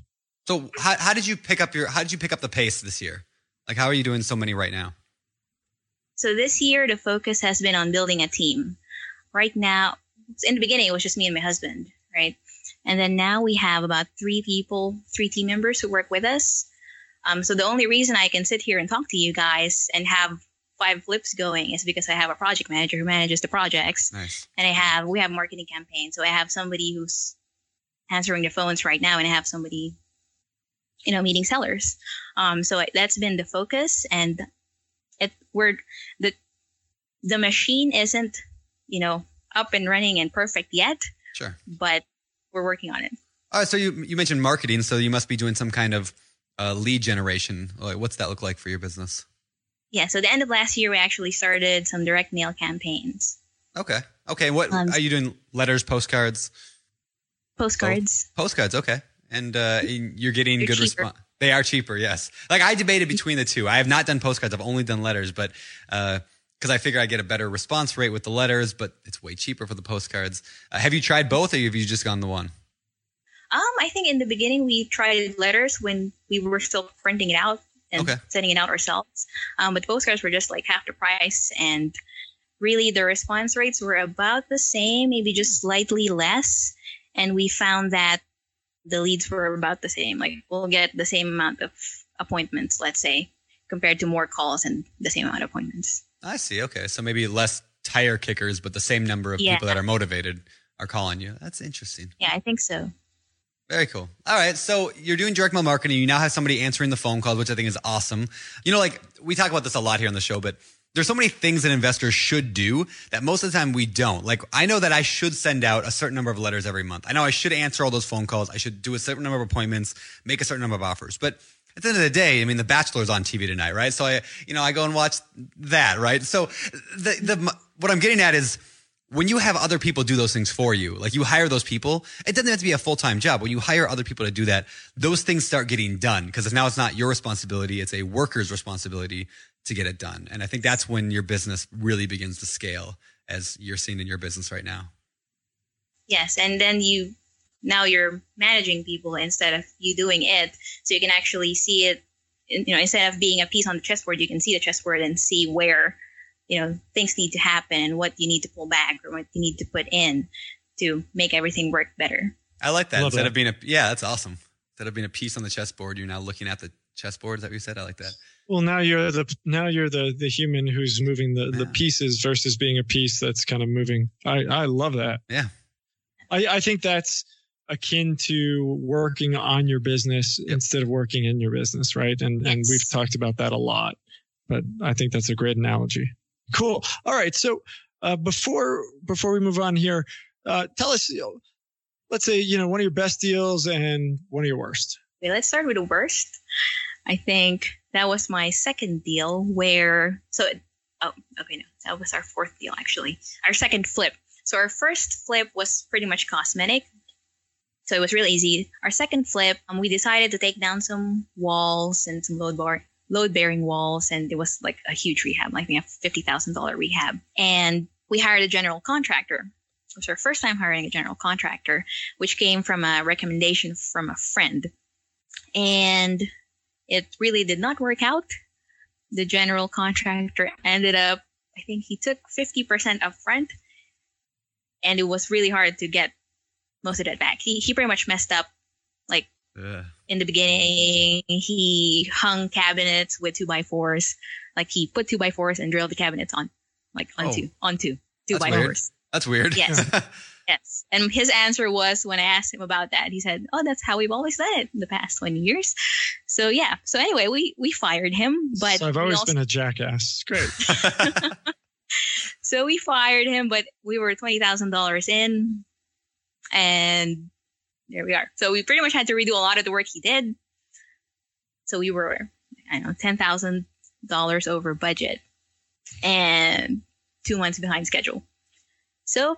So how how did you pick up your how did you pick up the pace this year? Like how are you doing so many right now?
So this year, the focus has been on building a team. Right now, in the beginning, it was just me and my husband, right? And then now we have about three people, three team members who work with us. Um, so the only reason I can sit here and talk to you guys and have five flips going is because I have a project manager who manages the projects.
Nice.
And I have, we have marketing campaigns. So I have somebody who's answering the phones right now and I have somebody, you know, meeting sellers. Um, so that's been the focus. And it we're the the machine isn't you know up and running and perfect yet
sure.
but we're working on it.
All right so you you mentioned marketing so you must be doing some kind of uh, lead generation. Like what's that look like for your business?
Yeah so the end of last year we actually started some direct mail campaigns.
Okay. Okay what um, are you doing letters postcards?
Postcards.
Oh, postcards okay. And uh, you're getting good response they are cheaper, yes. Like I debated between the two. I have not done postcards. I've only done letters, but because uh, I figure I get a better response rate with the letters, but it's way cheaper for the postcards. Uh, have you tried both, or have you just gone the one?
Um, I think in the beginning we tried letters when we were still printing it out and okay. sending it out ourselves. Um, but postcards were just like half the price, and really the response rates were about the same, maybe just slightly less. And we found that the leads were about the same. Like we'll get the same amount of appointments, let's say, compared to more calls and the same amount of appointments.
I see. Okay, so maybe less tire kickers, but the same number of yeah. people that are motivated. are calling you. That's interesting.
Yeah, I think so.
Very cool. All right. So you're doing direct mail marketing. You now have somebody answering the phone calls, which I think is awesome. You know, like we talk about this a lot here on the show, but there's so many things that investors should do that most of the time we don't. Like I know that I should send out a certain number of letters every month. I know I should answer all those phone calls. I should do a certain number of appointments, make a certain number of offers. But at the end of the day, I mean, The Bachelor's on TV tonight, right? So I, you know, I go and watch that, right? So the the what I'm getting at is when you have other people do those things for you, like you hire those people, it doesn't have to be a full time job. When you hire other people to do that, those things start getting done because now it's not your responsibility, it's a worker's responsibility to get it done. And I think that's when your business really begins to scale as you're seeing in your business right now.
Yes, and then you now you're managing people instead of you doing it, so you can actually see it. You know, instead of being a piece on the chessboard, you can see the chessboard and see where you know things need to happen, what you need to pull back, or what you need to put in to make everything work better.
I like that.
Love
Instead
that.
of being a yeah, that's awesome. Instead of being a piece on the chessboard, you're now looking at the chessboard. Is that what you said? I like that.
Well, now you're the now you're the the human who's moving the the pieces versus being a piece that's kind of moving. I I love that.
Yeah.
I I think that's akin to working on your business instead of working in your business, right? And and we've talked about that a lot, but I think that's a great analogy. Cool. All right. So uh, before before we move on here, uh, tell us. You know, let's say you know one of your best deals and one of your worst.
Okay, let's start with the worst. I think that was my second deal where so it, oh okay no that was our fourth deal actually our second flip. So our first flip was pretty much cosmetic, so it was really easy. Our second flip, um, we decided to take down some walls and some load bar load bearing walls, and it was like a huge rehab, like a fifty thousand dollar rehab, and we hired a general contractor. It was our first time hiring a general contractor, which came from a recommendation from a friend and it really did not work out. The general contractor ended up, I think he took 50% upfront, and it was really hard to get most of that back. He, he pretty much messed up like
Ugh.
in the beginning. He hung cabinets with two by fours, like he put two by fours and drilled the cabinets on, like onto, oh. onto two
That's
by
weird.
fours.
That's weird.
Yes. *laughs* Yes. And his answer was when I asked him about that, he said, Oh, that's how we've always done it in the past 20 years. So, yeah. So, anyway, we, we fired him, but
so I've always
also-
been a jackass. Great. *laughs* *laughs*
so we fired him, but we were $20,000 in and there we are. So, we pretty much had to redo a lot of the work he did. So, we were, I don't know, $10,000 over budget and two months behind schedule. So,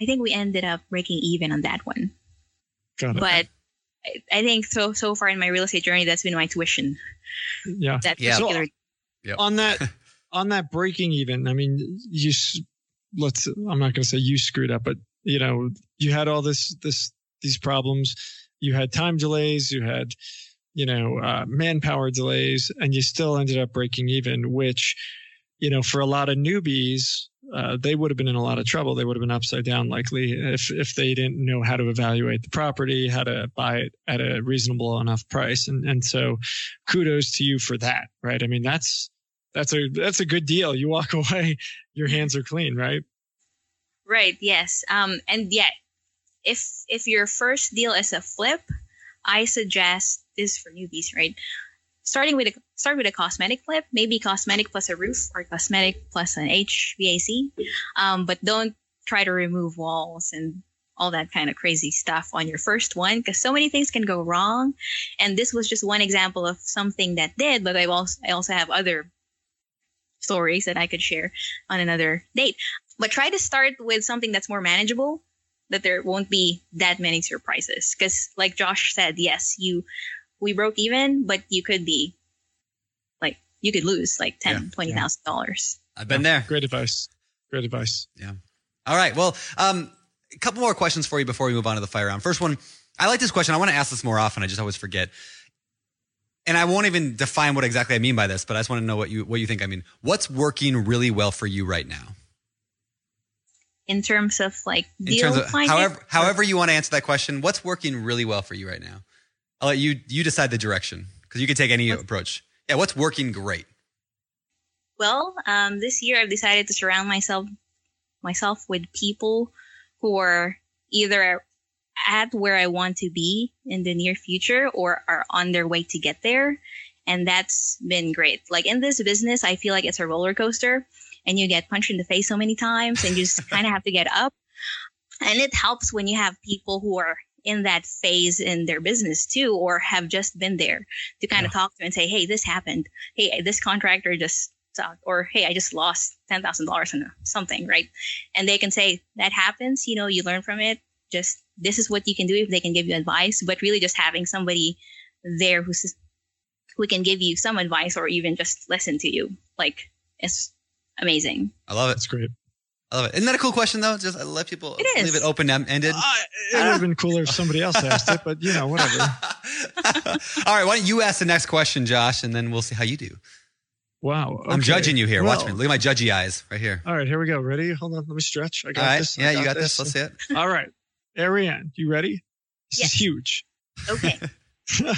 I think we ended up breaking even on that one.
Got it.
but I, I think so so far in my real estate journey that's been my tuition
yeah.
that
Yeah.
particular
Yep.
on that *laughs* on that breaking even i mean you let's i'm not going to say you screwed up but you know you had all this this these problems you had time delays you had you know uh, manpower delays and you still ended up breaking even which you know for a lot of newbies uh, they would have been in a lot of trouble. They would have been upside down likely if if they didn't know how to evaluate the property how to buy it at a reasonable enough price. And and so kudos to you for that right? I mean that's that's a that's a good deal. You walk *laughs* away, your hands are clean, right?
right yes. Um and yet if if your first deal is a flip i suggest this for newbies right starting with a start with a cosmetic flip maybe cosmetic plus a roof or cosmetic plus an hvac um but don't try to remove walls and all that kind of crazy stuff on your first one because so many things can go wrong. And this was just one example of something that did but i also i also have other stories that i could share on another date. But try to start with something that's more manageable that there won't be that many surprises. Because like josh said yes you we broke even but you could be like you could lose like ten
Yeah.
twenty thousand dollars
I've been there.
Great advice. Great advice. Yeah.
All right. Well, um, a couple more questions for you before we move on to the fire round. First one, I like this question. I want to ask this more often. I just always forget. And I won't even define what exactly I mean by this, but I just want to know what you what you think I mean. What's working really well for you right now?
in terms of like
In
deal
terms of
finding.
however however you want to answer that question, what's working really well for you right now? I'll let you you decide the direction because you can take any approach. Yeah, what's working great?
Well, um, this year I've decided to surround myself myself with people who are either at where I want to be in the near future or are on their way to get there. And that's been great. Like in this business, I feel like it's a roller coaster and you get punched in the face so many times and you just *laughs* kind of have to get up. And it helps when you have people who are in that phase in their business too, or have just been there to kind yeah. of talk to and say, Hey, this happened. Hey, this contractor just sucked. Or, Hey, I just lost $10,000 on something, right? And they can say that happens. You know, you learn from it. Just this is what you can do if they can give you advice, but really just having somebody there who's who can give you some advice or even just listen to you. Like it's amazing.
I love it.
It's great.
I love it. Isn't that a cool question though? Just let people it leave it open ended. Uh,
it would have been cooler if somebody else asked it, but you know, whatever. *laughs*
All right, why don't you ask the next question, Josh, and then we'll see how you do.
Wow. Okay.
I'm judging you here. Well, Watch me. Look at my judgy eyes right here.
All right, here we go. Ready? Hold on. Let me stretch. I got
All right.
this.
Yeah,
got
you got this. this. Let's see it. *laughs*
All right. Ariane, you ready?
This yes.
is huge.
Okay. *laughs*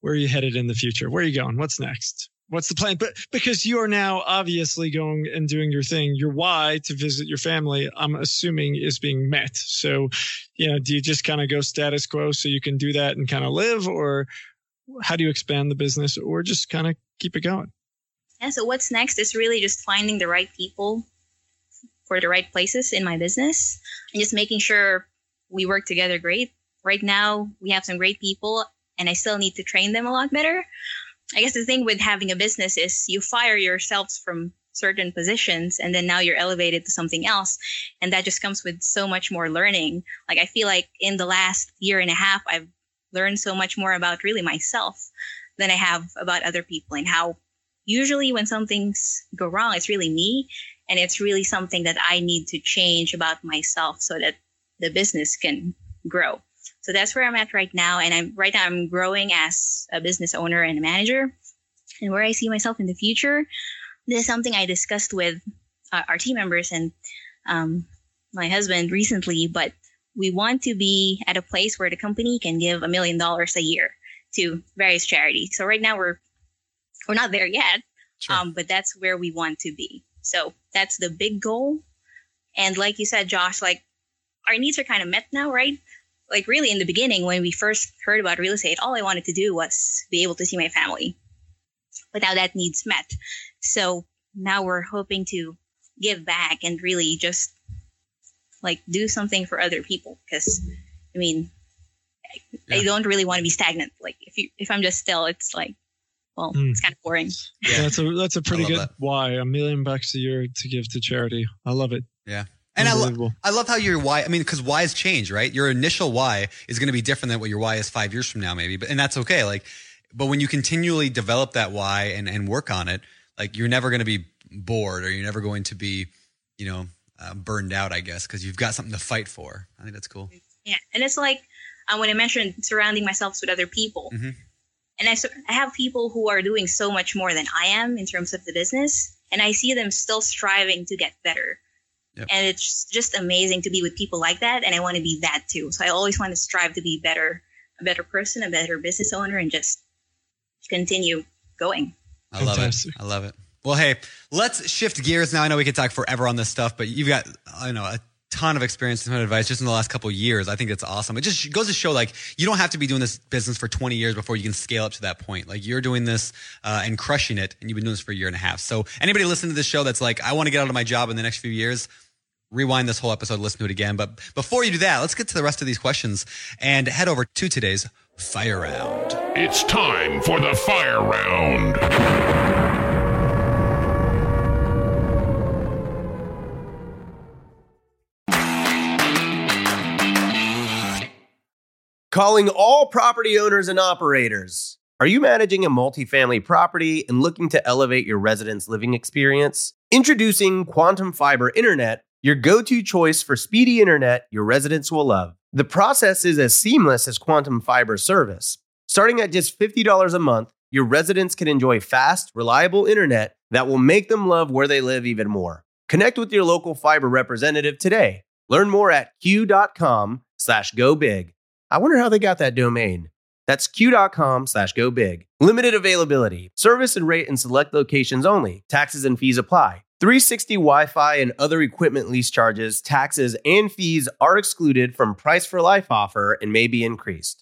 Where are you headed in the future? Where are you going? What's next? What's the plan? But because you are now obviously going and doing your thing, your why to visit your family, I'm assuming is being met. So, you know, do you just kind of go status quo so you can do that and kind of live, or how do you expand the business, or just kind of keep it going?
Yeah. So what's next is really just finding the right people for the right places in my business and just making sure we work together great. Right now, we have some great people and I still need to train them a lot better. I guess the thing with having a business is you fire yourselves from certain positions and then now you're elevated to something else. And that just comes with so much more learning. Like I feel like in the last year and a half, I've learned so much more about really myself than I have about other people and how usually when some things go wrong, it's really me. And it's really something that I need to change about myself so that the business can grow. So that's where I'm at right now. And I'm right now I'm growing as a business owner and a manager and where I see myself in the future. This is something I discussed with uh, our team members and um, my husband recently, but we want to be at a place where the company can give a million dollars a year to various charities. So right now we're we're not there yet, sure. um, but that's where we want to be. So that's the big goal. And like you said, Josh, like our needs are kind of met now, right? Like really in the beginning, when we first heard about real estate, all I wanted to do was be able to see my family. But now that needs met. So now we're hoping to give back and really just like do something for other people. Cause I mean, yeah. I don't really want to be stagnant. Like if you, if I'm just still, it's like, well, mm. it's kind of boring.
Yeah, that's a that's a pretty good that. why. A million bucks a year to give to charity. I love it.
Yeah. And I, lo- I love how your why, I mean, because whys change, right? Your initial why is going to be different than what your why is five years from now, maybe, but, and that's okay. Like, but when you continually develop that why and, and work on it, like you're never going to be bored or you're never going to be, you know, uh, burned out, I guess, because you've got something to fight for. I think that's cool.
Yeah. And it's like uh, when I mentioned surrounding myself with other people. Mm-hmm and I, I have people who are doing so much more than I am in terms of the business, and I see them still striving to get better. Yep. And it's just amazing to be with people like that, and I want to be that too. So I always want to strive to be better, a better person, a better business owner, and just continue going.
I love Fantastic. it. I love it. Well, hey, let's shift gears now. I know we could talk forever on this stuff, but you've got, I know, a ton of experience and advice just in the last couple years. I think it's awesome. It just goes to show like you don't have to be doing this business for 20 years before you can scale up to that point. Like you're doing this uh, and crushing it, and you've been doing this for a year and a half. So anybody listening to this show that's like, I want to get out of my job in the next few years. Rewind this whole episode, listen to it again. But before you do that, let's get to the rest of these questions and head over to today's fire round.
It's time for the fire round.
Calling all property owners and operators. Are you managing a multifamily property and looking to elevate your residents' living experience? Introducing Quantum Fiber Internet, your go to choice for speedy internet your residents will love. The process is as seamless as Quantum Fiber service. Starting at just $50 a month, your residents can enjoy fast, reliable internet that will make them love where they live even more. Connect with your local fiber representative today. Learn more at q.com slash go big. I wonder how they got that domain. That's q.com slash go big. Limited availability. Service and rate in select locations only. Taxes and fees apply. 360 Wi Fi and other equipment lease charges, taxes, and fees are excluded from price for life offer and may be increased.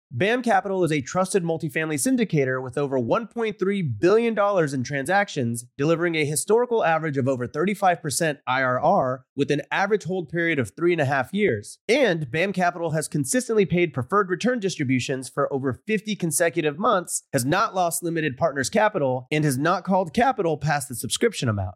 BAM Capital is a trusted multifamily syndicator with over $1.3 billion in transactions, delivering a historical average of over 35% IRR with an average hold period of three and a half years. And BAM Capital has consistently paid preferred return distributions for over 50 consecutive months, has not lost limited partners capital, and has not called capital past the subscription amount.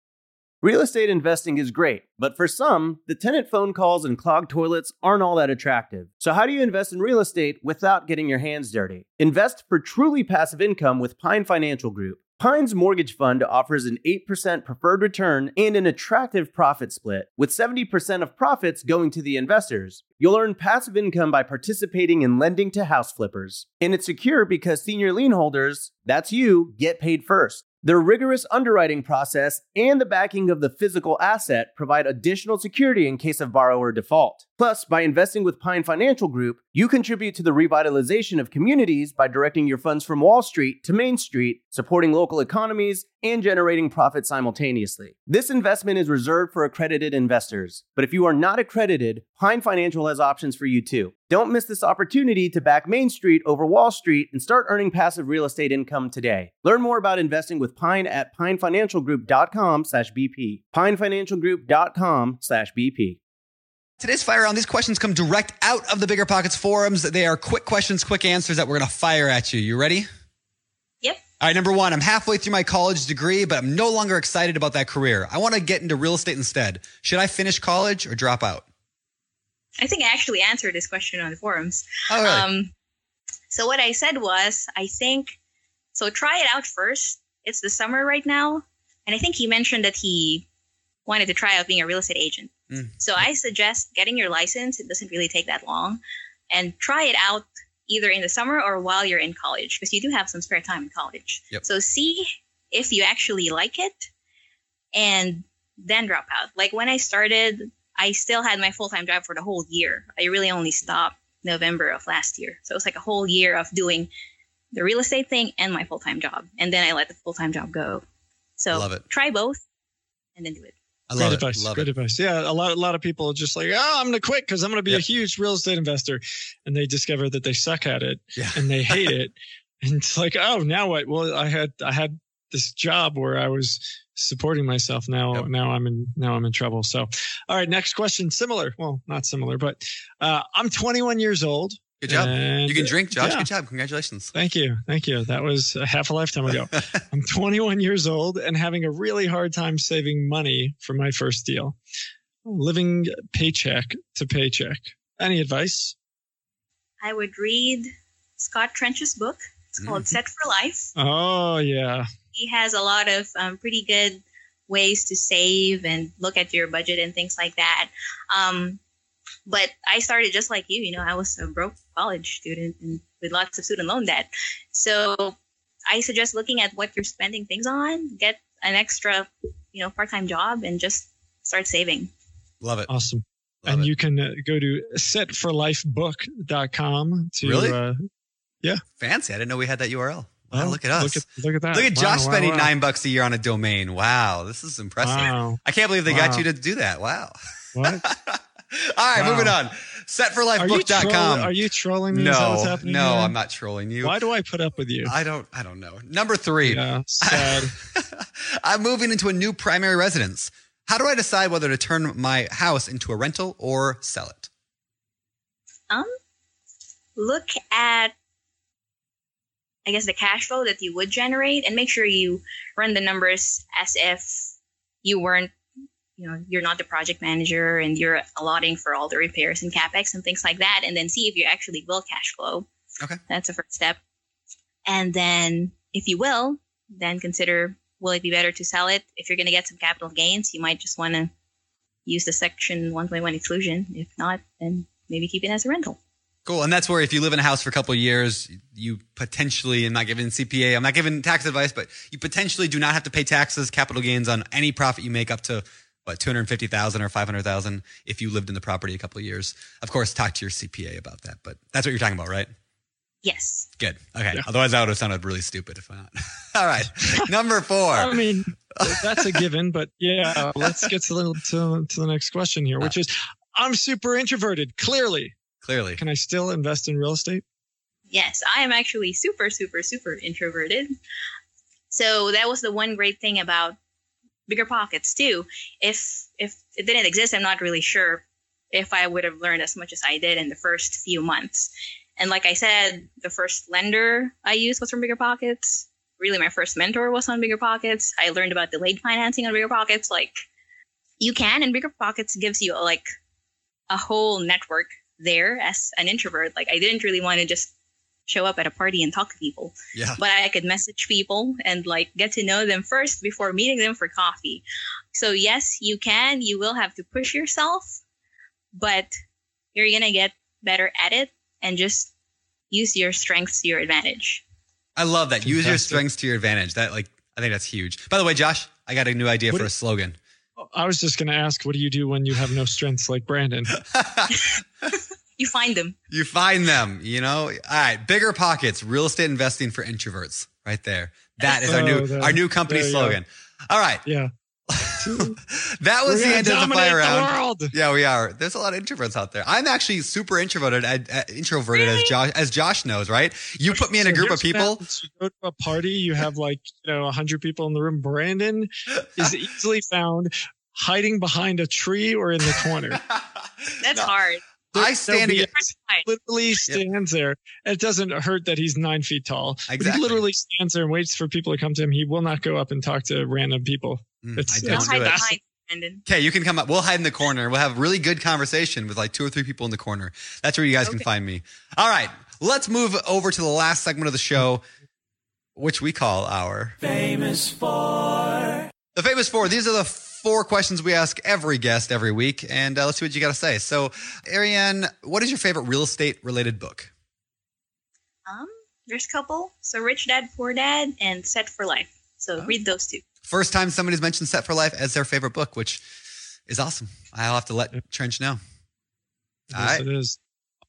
Real estate investing is great, but for some, the tenant phone calls and clogged toilets aren't all that attractive. So, how do you invest in real estate without getting your hands dirty? Invest for truly passive income with Pine Financial Group. Pine's mortgage fund offers an 8% preferred return and an attractive profit split, with 70% of profits going to the investors. You'll earn passive income by participating in lending to house flippers. And it's secure because senior lien holders, that's you, get paid first. Their rigorous underwriting process and the backing of the physical asset provide additional security in case of borrower default. Plus, by investing with Pine Financial Group, you contribute to the revitalization of communities by directing your funds from Wall Street to Main Street, supporting local economies, and generating profit simultaneously. This investment is reserved for accredited investors, but if you are not accredited, Pine Financial has options for you too. Don't miss this opportunity to back Main Street over Wall Street and start earning passive real estate income today. Learn more about investing with Pine at pinefinancialgroup.com/bp. pinefinancialgroup.com/bp.
Today's fire round, these questions come direct out of the Bigger Pockets forums. They are quick questions, quick answers that we're going to fire at you. You ready? All right, number one, I'm halfway through my college degree, but I'm no longer excited about that career. I want to get into real estate instead. Should I finish college or drop out?
I think I actually answered this question on the forums.
Oh, really?
Um, so what I said was, I think, so try it out first. It's the summer right now, and I think he mentioned that he wanted to try out being a real estate agent.
Mm.
So I suggest getting your license. It doesn't really take that long, and try it out either in the summer or while you're in college because you do have some spare time in college.
Yep.
So see if you actually like it, and then drop out. Like when I started, I still had my full time job for the whole year. I really only stopped November of last year. So it was like a whole year of doing the real estate thing and my full time job. And then I let the full time job go. So
Love it.
try both and then do it.
I
Great advice.
it.
Great
it.
advice. Yeah, a lot, a lot of people are just like, oh, I'm going to quit because I'm going to be
Yep.
a huge real estate investor, and they discover that they suck at it
Yeah.
and they hate *laughs* it, and it's like, oh, now what? Well, I had, I had this job where I was supporting myself. Now,
Yep.
now I'm in, now I'm in trouble. So, all right, next question. Similar. Well, not similar, but uh, I'm 21 years old.
Good job.
and-
you can drink, Josh.
Yeah.
Good job. Congratulations.
Thank you. Thank you. That was a half a lifetime ago. *laughs* I'm 21 years old and having a really hard time saving money for my first deal. Living paycheck to paycheck. Any advice?
I would read Scott Trench's book. It's called
Mhm.
Set for Life.
Oh, yeah.
He has a lot of um, pretty good ways to save and look at your budget and things like that. Um, but I started just like you. You know, I was a broke college student and with lots of student loan debt. So I suggest looking at what you're spending things on. Get an extra, you know, part-time job and just start saving.
Love it.
Awesome.
Love
and
it.
you can uh, go to setforlifebook.com to
Really?
uh,
Fancy. I didn't know we had that URL. Wow, look at us.
Look at, look at that.
Look at Josh
wow,
spending
wow.
nine bucks a year on a domain. Wow, this is impressive.
Wow.
I can't believe they got you to do that. Wow.
What? *laughs*
All right,
Wow.
moving on.
Are you,
Setforlifebook.com.
trolling, are you trolling me? Is that what's
no,
happening
no,
here?
I'm not trolling you.
Why do I put up with you?
I don't. I don't know. Number three.
Yeah, sad. *laughs*
I'm moving into a new primary residence. How do I decide whether to turn my house into a rental or sell it?
Um, look at I guess the cash flow that you would generate and make sure you run the numbers as if you weren't you know you're not the project manager and you're allotting for all the repairs and capex and things like that and then see if you actually will cash flow.
Okay.
that's the first step. And then if you will then consider will it be better to sell it? If you're going to get some capital gains you might just want to use the section 121 exclusion. If not then maybe keep it as a rental.
Cool. And that's where if you live in a house for a couple of years, you potentially, I'm not giving CPA, I'm not giving tax advice, but you potentially do not have to pay taxes, capital gains on any profit you make up to what, 250,000 or 500,000 if you lived in the property a couple of years. Of course, talk to your CPA about that, but that's what you're talking about, right?
yes
Good. Okay.
Yeah.
Otherwise, that would have sounded really stupid if not. *laughs* All right. Number four.
I mean, *laughs* that's a given, but yeah, let's get to the, to, to the next question here, which is I'm super introverted, clearly.
Clearly.
Can I still invest in real estate?
Yes, I am actually super, super, super introverted. So that was the one great thing about bigger pockets too. If if it didn't exist, I'm not really sure if I would have learned as much as I did in the first few months. And like I said, the first lender I used was from Bigger Pockets. Really, my first mentor was on Bigger Pockets. I learned about delayed financing on Bigger Pockets. Like you can, and Bigger Pockets gives you like a whole network there as an introvert. Like I didn't really want to just show up at a party and talk to people,
Yeah.
but I could message people and like get to know them first before meeting them for coffee. So yes, you can. You will have to push yourself, but you're gonna get better at it and just use your strengths to your advantage.
I love that. Use your strengths to your advantage. That like I think that's huge. By the way, Josh, I got a new idea
What
for a slogan.
I was just going to ask, what do you do when you have no strengths like Brandon? *laughs* *laughs*
You find them.
you find them, you know? All right, bigger pockets, real estate investing for introverts. Right there. That is our
Oh,
new
there-
our new company
there you go.
slogan. All right.
Yeah. *laughs*
that was
We're
the end of the
dominate
fire round.
world.
Yeah, we are. There's a lot of introverts out there. I'm actually super introverted, uh, uh, introverted as Josh, as Josh knows, right? You put me in a
So
group of
here's what
people.
happens. You go to a party, you have like, you know, 100 people in the room. Brandon is *laughs* easily found hiding behind a tree or in the corner. *laughs*
That's
No.
hard.
I stand
There'll
against.
Right.
literally stands there. It doesn't hurt that he's nine feet tall.
Exactly.
He literally stands there and waits for people to come to him. He will not go up and talk to random people.
Mm,
It's-
I
Don't
it's
don't
hide
it.
behind
Okay, you can come up. We'll hide in the corner. We'll have really good conversation with like two or three people in the corner. That's where you guys can find me. All right, let's move over to the last segment of the show, which we call our famous four. The famous four. These are the four questions we ask every guest every week, and uh, let's see what you got to say. So, Ariane, what is your favorite real estate related book?
Um, there's a couple. So Rich Dad Poor Dad and Set for Life. So
Oh.
read those two.
First time somebody's mentioned Set for Life as their favorite book, which is awesome. I'll have to let Trench know. All
Yes,
right.
it is.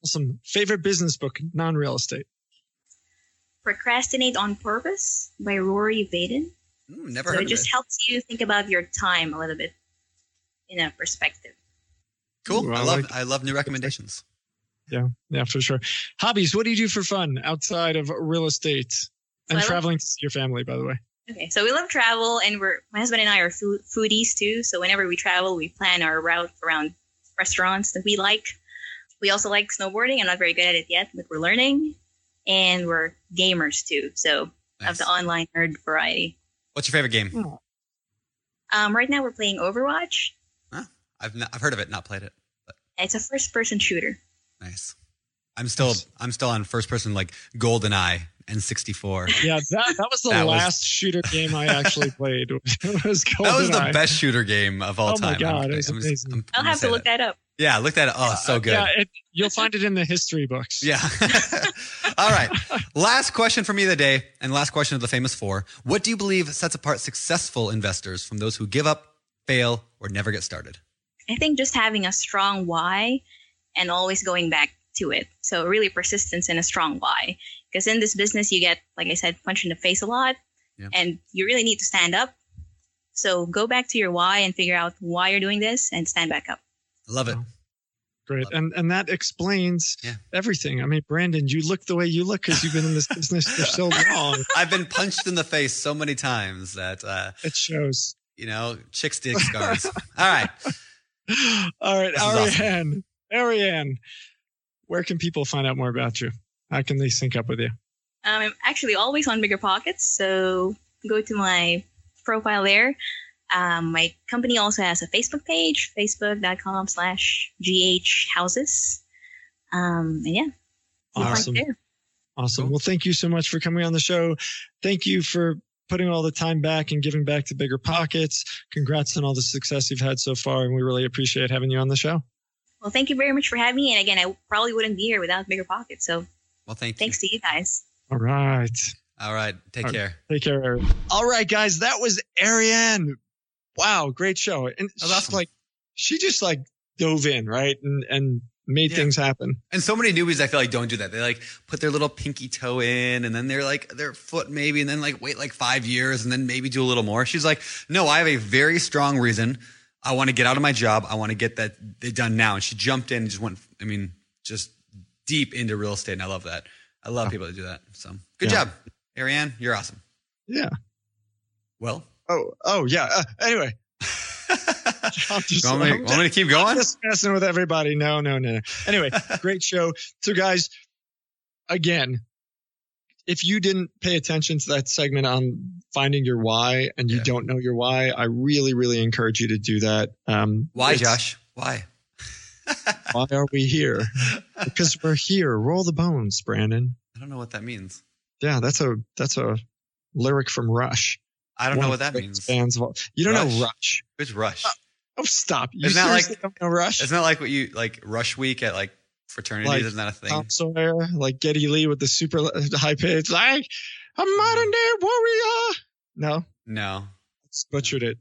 Awesome. Favorite business book, non real estate.
Procrastinate on Purpose by Rory Vaden.
Ooh, never
So
heard
it
of
just
it.
helps you think about your time a little bit in a perspective.
Cool.
Ooh,
I
I
love
like-
I love new recommendations.
Yeah, yeah, for sure. Hobbies. What do you do for fun outside of real estate and
I love-
traveling to see your family? By the way.
Okay, so we love travel, and we're my husband and I are food, foodies too. So whenever we travel, we plan our route around restaurants that we like. We also like snowboarding. I'm not very good at it yet, but we're learning, and we're gamers too. So
Nice.
of the online nerd variety.
What's your favorite game?
Um, right now we're playing Overwatch.
I've not, I've heard of it, not played it.
It's a first-person shooter.
Nice. I'm still I'm still on first person like GoldenEye and 64.
Yeah, that, that was the
That was-
last shooter game I actually *laughs* played. *laughs* Was
That was the
GoldenEye.
best shooter game of all time.
Oh my. God,
I'm-
it was
I'm-
amazing.
I'm-
I'll
I'm
have
gonna
look
say
that up.
Yeah, look that. Up. Oh, so good.
Yeah, it, you'll find it in the history books.
Yeah. *laughs* All right. Last question for me of the day, and last question of the famous four. What do you believe sets apart successful investors from those who give up, fail, or never get started?
I think just having a strong why and always going back to it. So really persistence and a strong why. Because in this business you get, like I said, punched in the face a lot
Yeah.
and you really need to stand up. So go back to your why and figure out why you're doing this and stand back up.
Love it.
Great. And and that explains
Yeah.
everything. I mean, Brandon, you look the way you look because you've been in this business for so *laughs* long.
I've been punched in the face so many times that, uh,
It shows.
you know, chicks dig scars. All right. *laughs*
All right,
This is awesome.
Ariane. Where can people find out more about you? How can they sync up with you?
Um, I'm actually always on Bigger Pockets, so go to my profile there. Um, my company also has a Facebook page, facebook.com slash ghhouses. Um, and yeah,
Awesome. Awesome. Well, thank you so much for coming on the show. Thank you for putting all the time back and giving back to Bigger Pockets. Congrats on all the success you've had so far, and we really appreciate having you on the show.
Well, thank you very much for having me. And again, I probably wouldn't be here without Bigger Pockets. So
Well, thank you.
thanks to you guys.
All right.
All right. Take
All right.
care.
Take care, Ariane. All right, guys. That was Ariane. Wow, great show. And that's
awesome.
like, she just like dove in, right? And, and made
Yeah.
things happen.
And so many newbies, I feel like, don't do that. They like put their little pinky toe in, and then they're like their foot maybe, and then like wait like five years, and then maybe do a little more. She's like, no, I have a very strong reason. I want to get out of my job. I want to get that done now. And she jumped in and just went. I mean, just deep into real estate, and I love that. I love people that do that. So good
Yeah.
job, Ariane. You're awesome.
Yeah.
Well,
Oh, oh, yeah. Uh, anyway, *laughs* I'm just,
want, me,
I'm
want me to keep going?
I'm just messing with everybody. No, no, no. Anyway, *laughs* great show. So, guys, again, if you didn't pay attention to that segment on finding your why and you
Yeah.
don't know your why, I really, really encourage you to do that. Um,
Why, Josh? Why? *laughs*
Why are we here? because we're here. Roll the bones, Brandon.
I don't know what that means.
Yeah, that's a that's a lyric from Rush.
I don't
One
know what that means.
Fans of all, you don't know
Rush?
Rush?
Who's Rush?
Oh, stop! You
Isn't that like-
seriously don't know Rush?
Isn't that like what you like Rush Week at like fraternities?
Like,
Isn't that a thing?
Tom Sawyer, like Geddy Lee with the super *laughs* high pitch, like a modern day warrior. No,
No.
it's butchered it.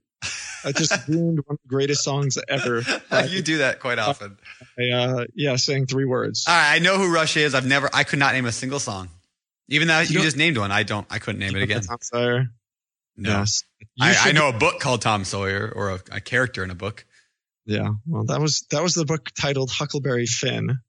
I just *laughs* ruined one of the greatest songs ever. *laughs*
you do that quite often.
I, uh, yeah, saying three words.
All right, I know who Rush is. I've never, I could not name a single song. Even though you,
don't-
just named one, I don't, I couldn't name it again.
Tom Sawyer.
No,
Yes.
I, I know a book called Tom Sawyer or a, a character in a book.
Yeah. Well, that was that was the book titled Huckleberry Finn.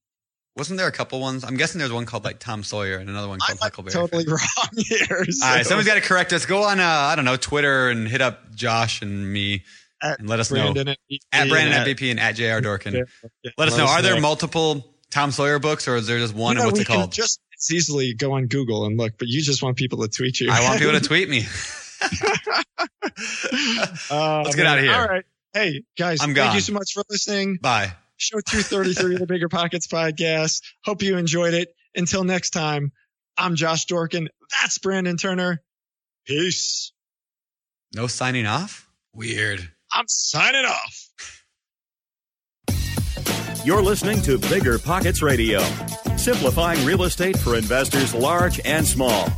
Wasn't there a couple ones? I'm guessing there's one called like Tom Sawyer and another one
I'm
called Huckleberry.
totally
Finn.
wrong *laughs* here. So
All right, somebody's got to correct us. Go on, uh, I don't know, Twitter and hit up Josh and me
At
and let us
Brandon
know.
at,
At Brandon
and
at BP and at JR Dorkin.
Yeah,
Let us know. Are there multiple Tom Sawyer books or is there just one
You know,
and what's
we
it
can
called?
Just as easily go on Google and look, but you just want people to tweet you.
I want people to *laughs* tweet me. *laughs*
Uh,
Let's get out of here.
All right. Hey, guys,
I'm
thank
gone.
you so much for listening.
Bye.
Show 233 of the Bigger Pockets podcast. Hope you enjoyed it. Until next time, I'm Josh Dorkin. That's Brandon Turner. Peace.
No signing off? Weird.
I'm signing off.
You're listening to Bigger Pockets Radio, simplifying real estate for investors large and small.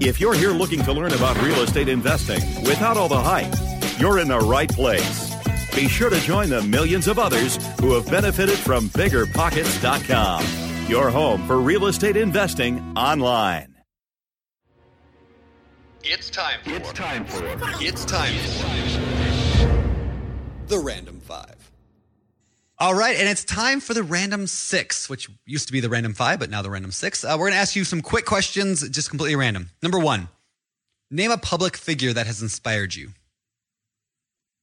If you're here looking to learn about real estate investing without all the hype, you're in the right place. Be sure to join the millions of others who have benefited from biggerpockets.com, your home for real estate investing online.
It's time for. It's time for. It's time for. The Random Five. All right, and it's time for the Random Six, which used to be the Random Five, but now the Random Six. Uh, we're going to ask you some quick questions, just completely random. Number one Name a public figure that has inspired you.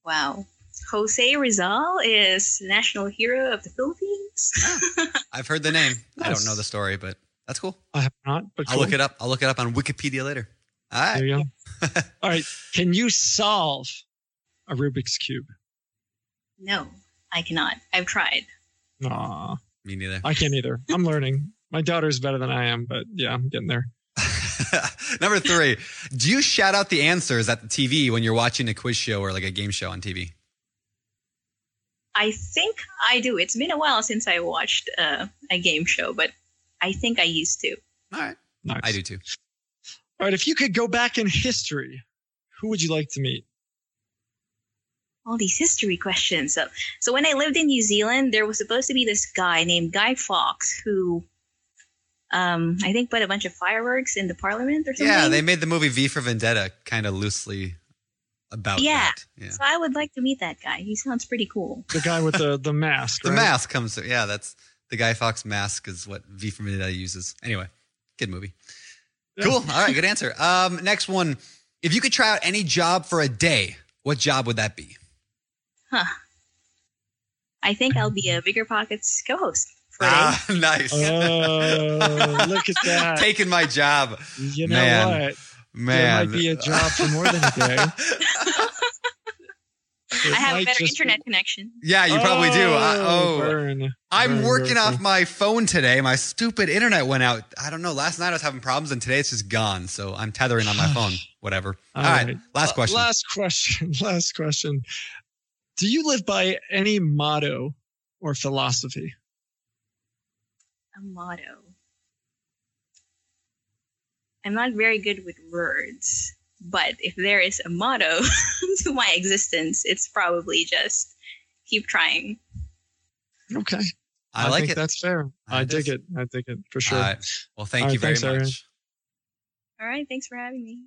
Wow. Jose Rizal is national hero of the Philippines.
Ah, I've heard the name. I don't know the story, but that's cool.
I have not, but
I'll look it up. I'll look it up on Wikipedia later. All right.
There you go. *laughs* All right. Can you solve a Rubik's Cube?
no, I cannot. I've tried.
Aw,
Me neither.
I can't either. I'm learning. My daughter's better than I am, but yeah, I'm getting there. *laughs*
Number three, do you shout out the answers at the TV when you're watching a quiz show or like a game show on TV?
I think I do. It's been a while since I watched uh, a game show, but I think I used to.
All right.
Nice.
I do too.
All right. If you could go back in history, who would you like to meet?
All these history questions. So, so when I lived in New Zealand, there was supposed to be this guy named Guy Fawkes who, um, I think, put a bunch of fireworks in the Parliament or something.
Yeah, they made the movie V for Vendetta kind of loosely about
Yeah.
that. Yeah.
So I would like to meet that guy. He sounds pretty cool.
The guy with the the mask.
The
right?
mask comes. Yeah, that's the Guy Fawkes mask is what V for Vendetta uses. Anyway, good movie.
Yeah.
Cool. All right, good answer. Um, next one. If you could try out any job for a day, what job would that be?
Huh. I think I'll be a Bigger Pockets co-host for.
Ah, *laughs* nice.
Oh, look at that. *laughs*
Taking my job.
you know
man.
what?
Man.
There might be a job for more than a day. *laughs* It
I have a better
just be-
internet connection.
yeah, you probably do. I,
Oh,
oh,
burn.
I'm
Burn,
working
burn,
off my phone today. My stupid internet went out. I don't know. Last night I was having problems, and today it's just gone. So I'm tethering on my phone. Whatever.
All
All right.
right.
Last
Uh,
question.
Last question. *laughs* Last question. Do you live by any motto or philosophy?
A motto. I'm not very good with words, but if there is a motto *laughs* to my existence, it's probably just keep trying.
Okay.
I, like
think
it.
That's fair. I
It
dig
is.
it. I dig it for sure.
All right. Well, thank
All
you
right,
very
thanks, Aaron.
much.
All right, thanks for having me.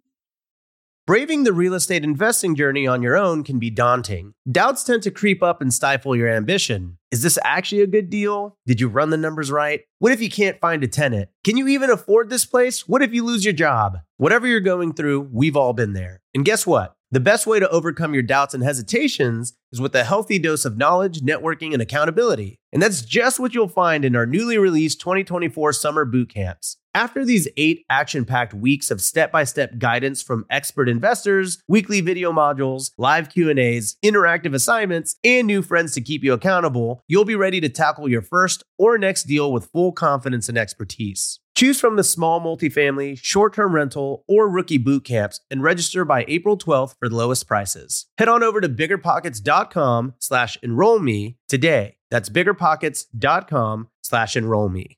Braving the real estate investing journey on your own can be daunting. Doubts tend to creep up and stifle your ambition. Is this actually a good deal? Did you run the numbers right? What if you can't find a tenant? Can you even afford this place? What if you lose your job? Whatever you're going through, we've all been there. And guess what? The best way to overcome your doubts and hesitations is with a healthy dose of knowledge, networking, and accountability. And that's just what you'll find in our newly released 2024 summer boot camps. After these eight action packed weeks of step by step guidance from expert investors, weekly video modules, live Q&As, interactive assignments, and new friends to keep you accountable, you'll be ready to tackle your first or next deal with full confidence and expertise. Choose from the small multifamily, short term rental, or rookie boot camps and register by April 12th for the lowest prices. Head on over to biggerpockets.com slash enroll me today. That's biggerpockets.com slash enroll me.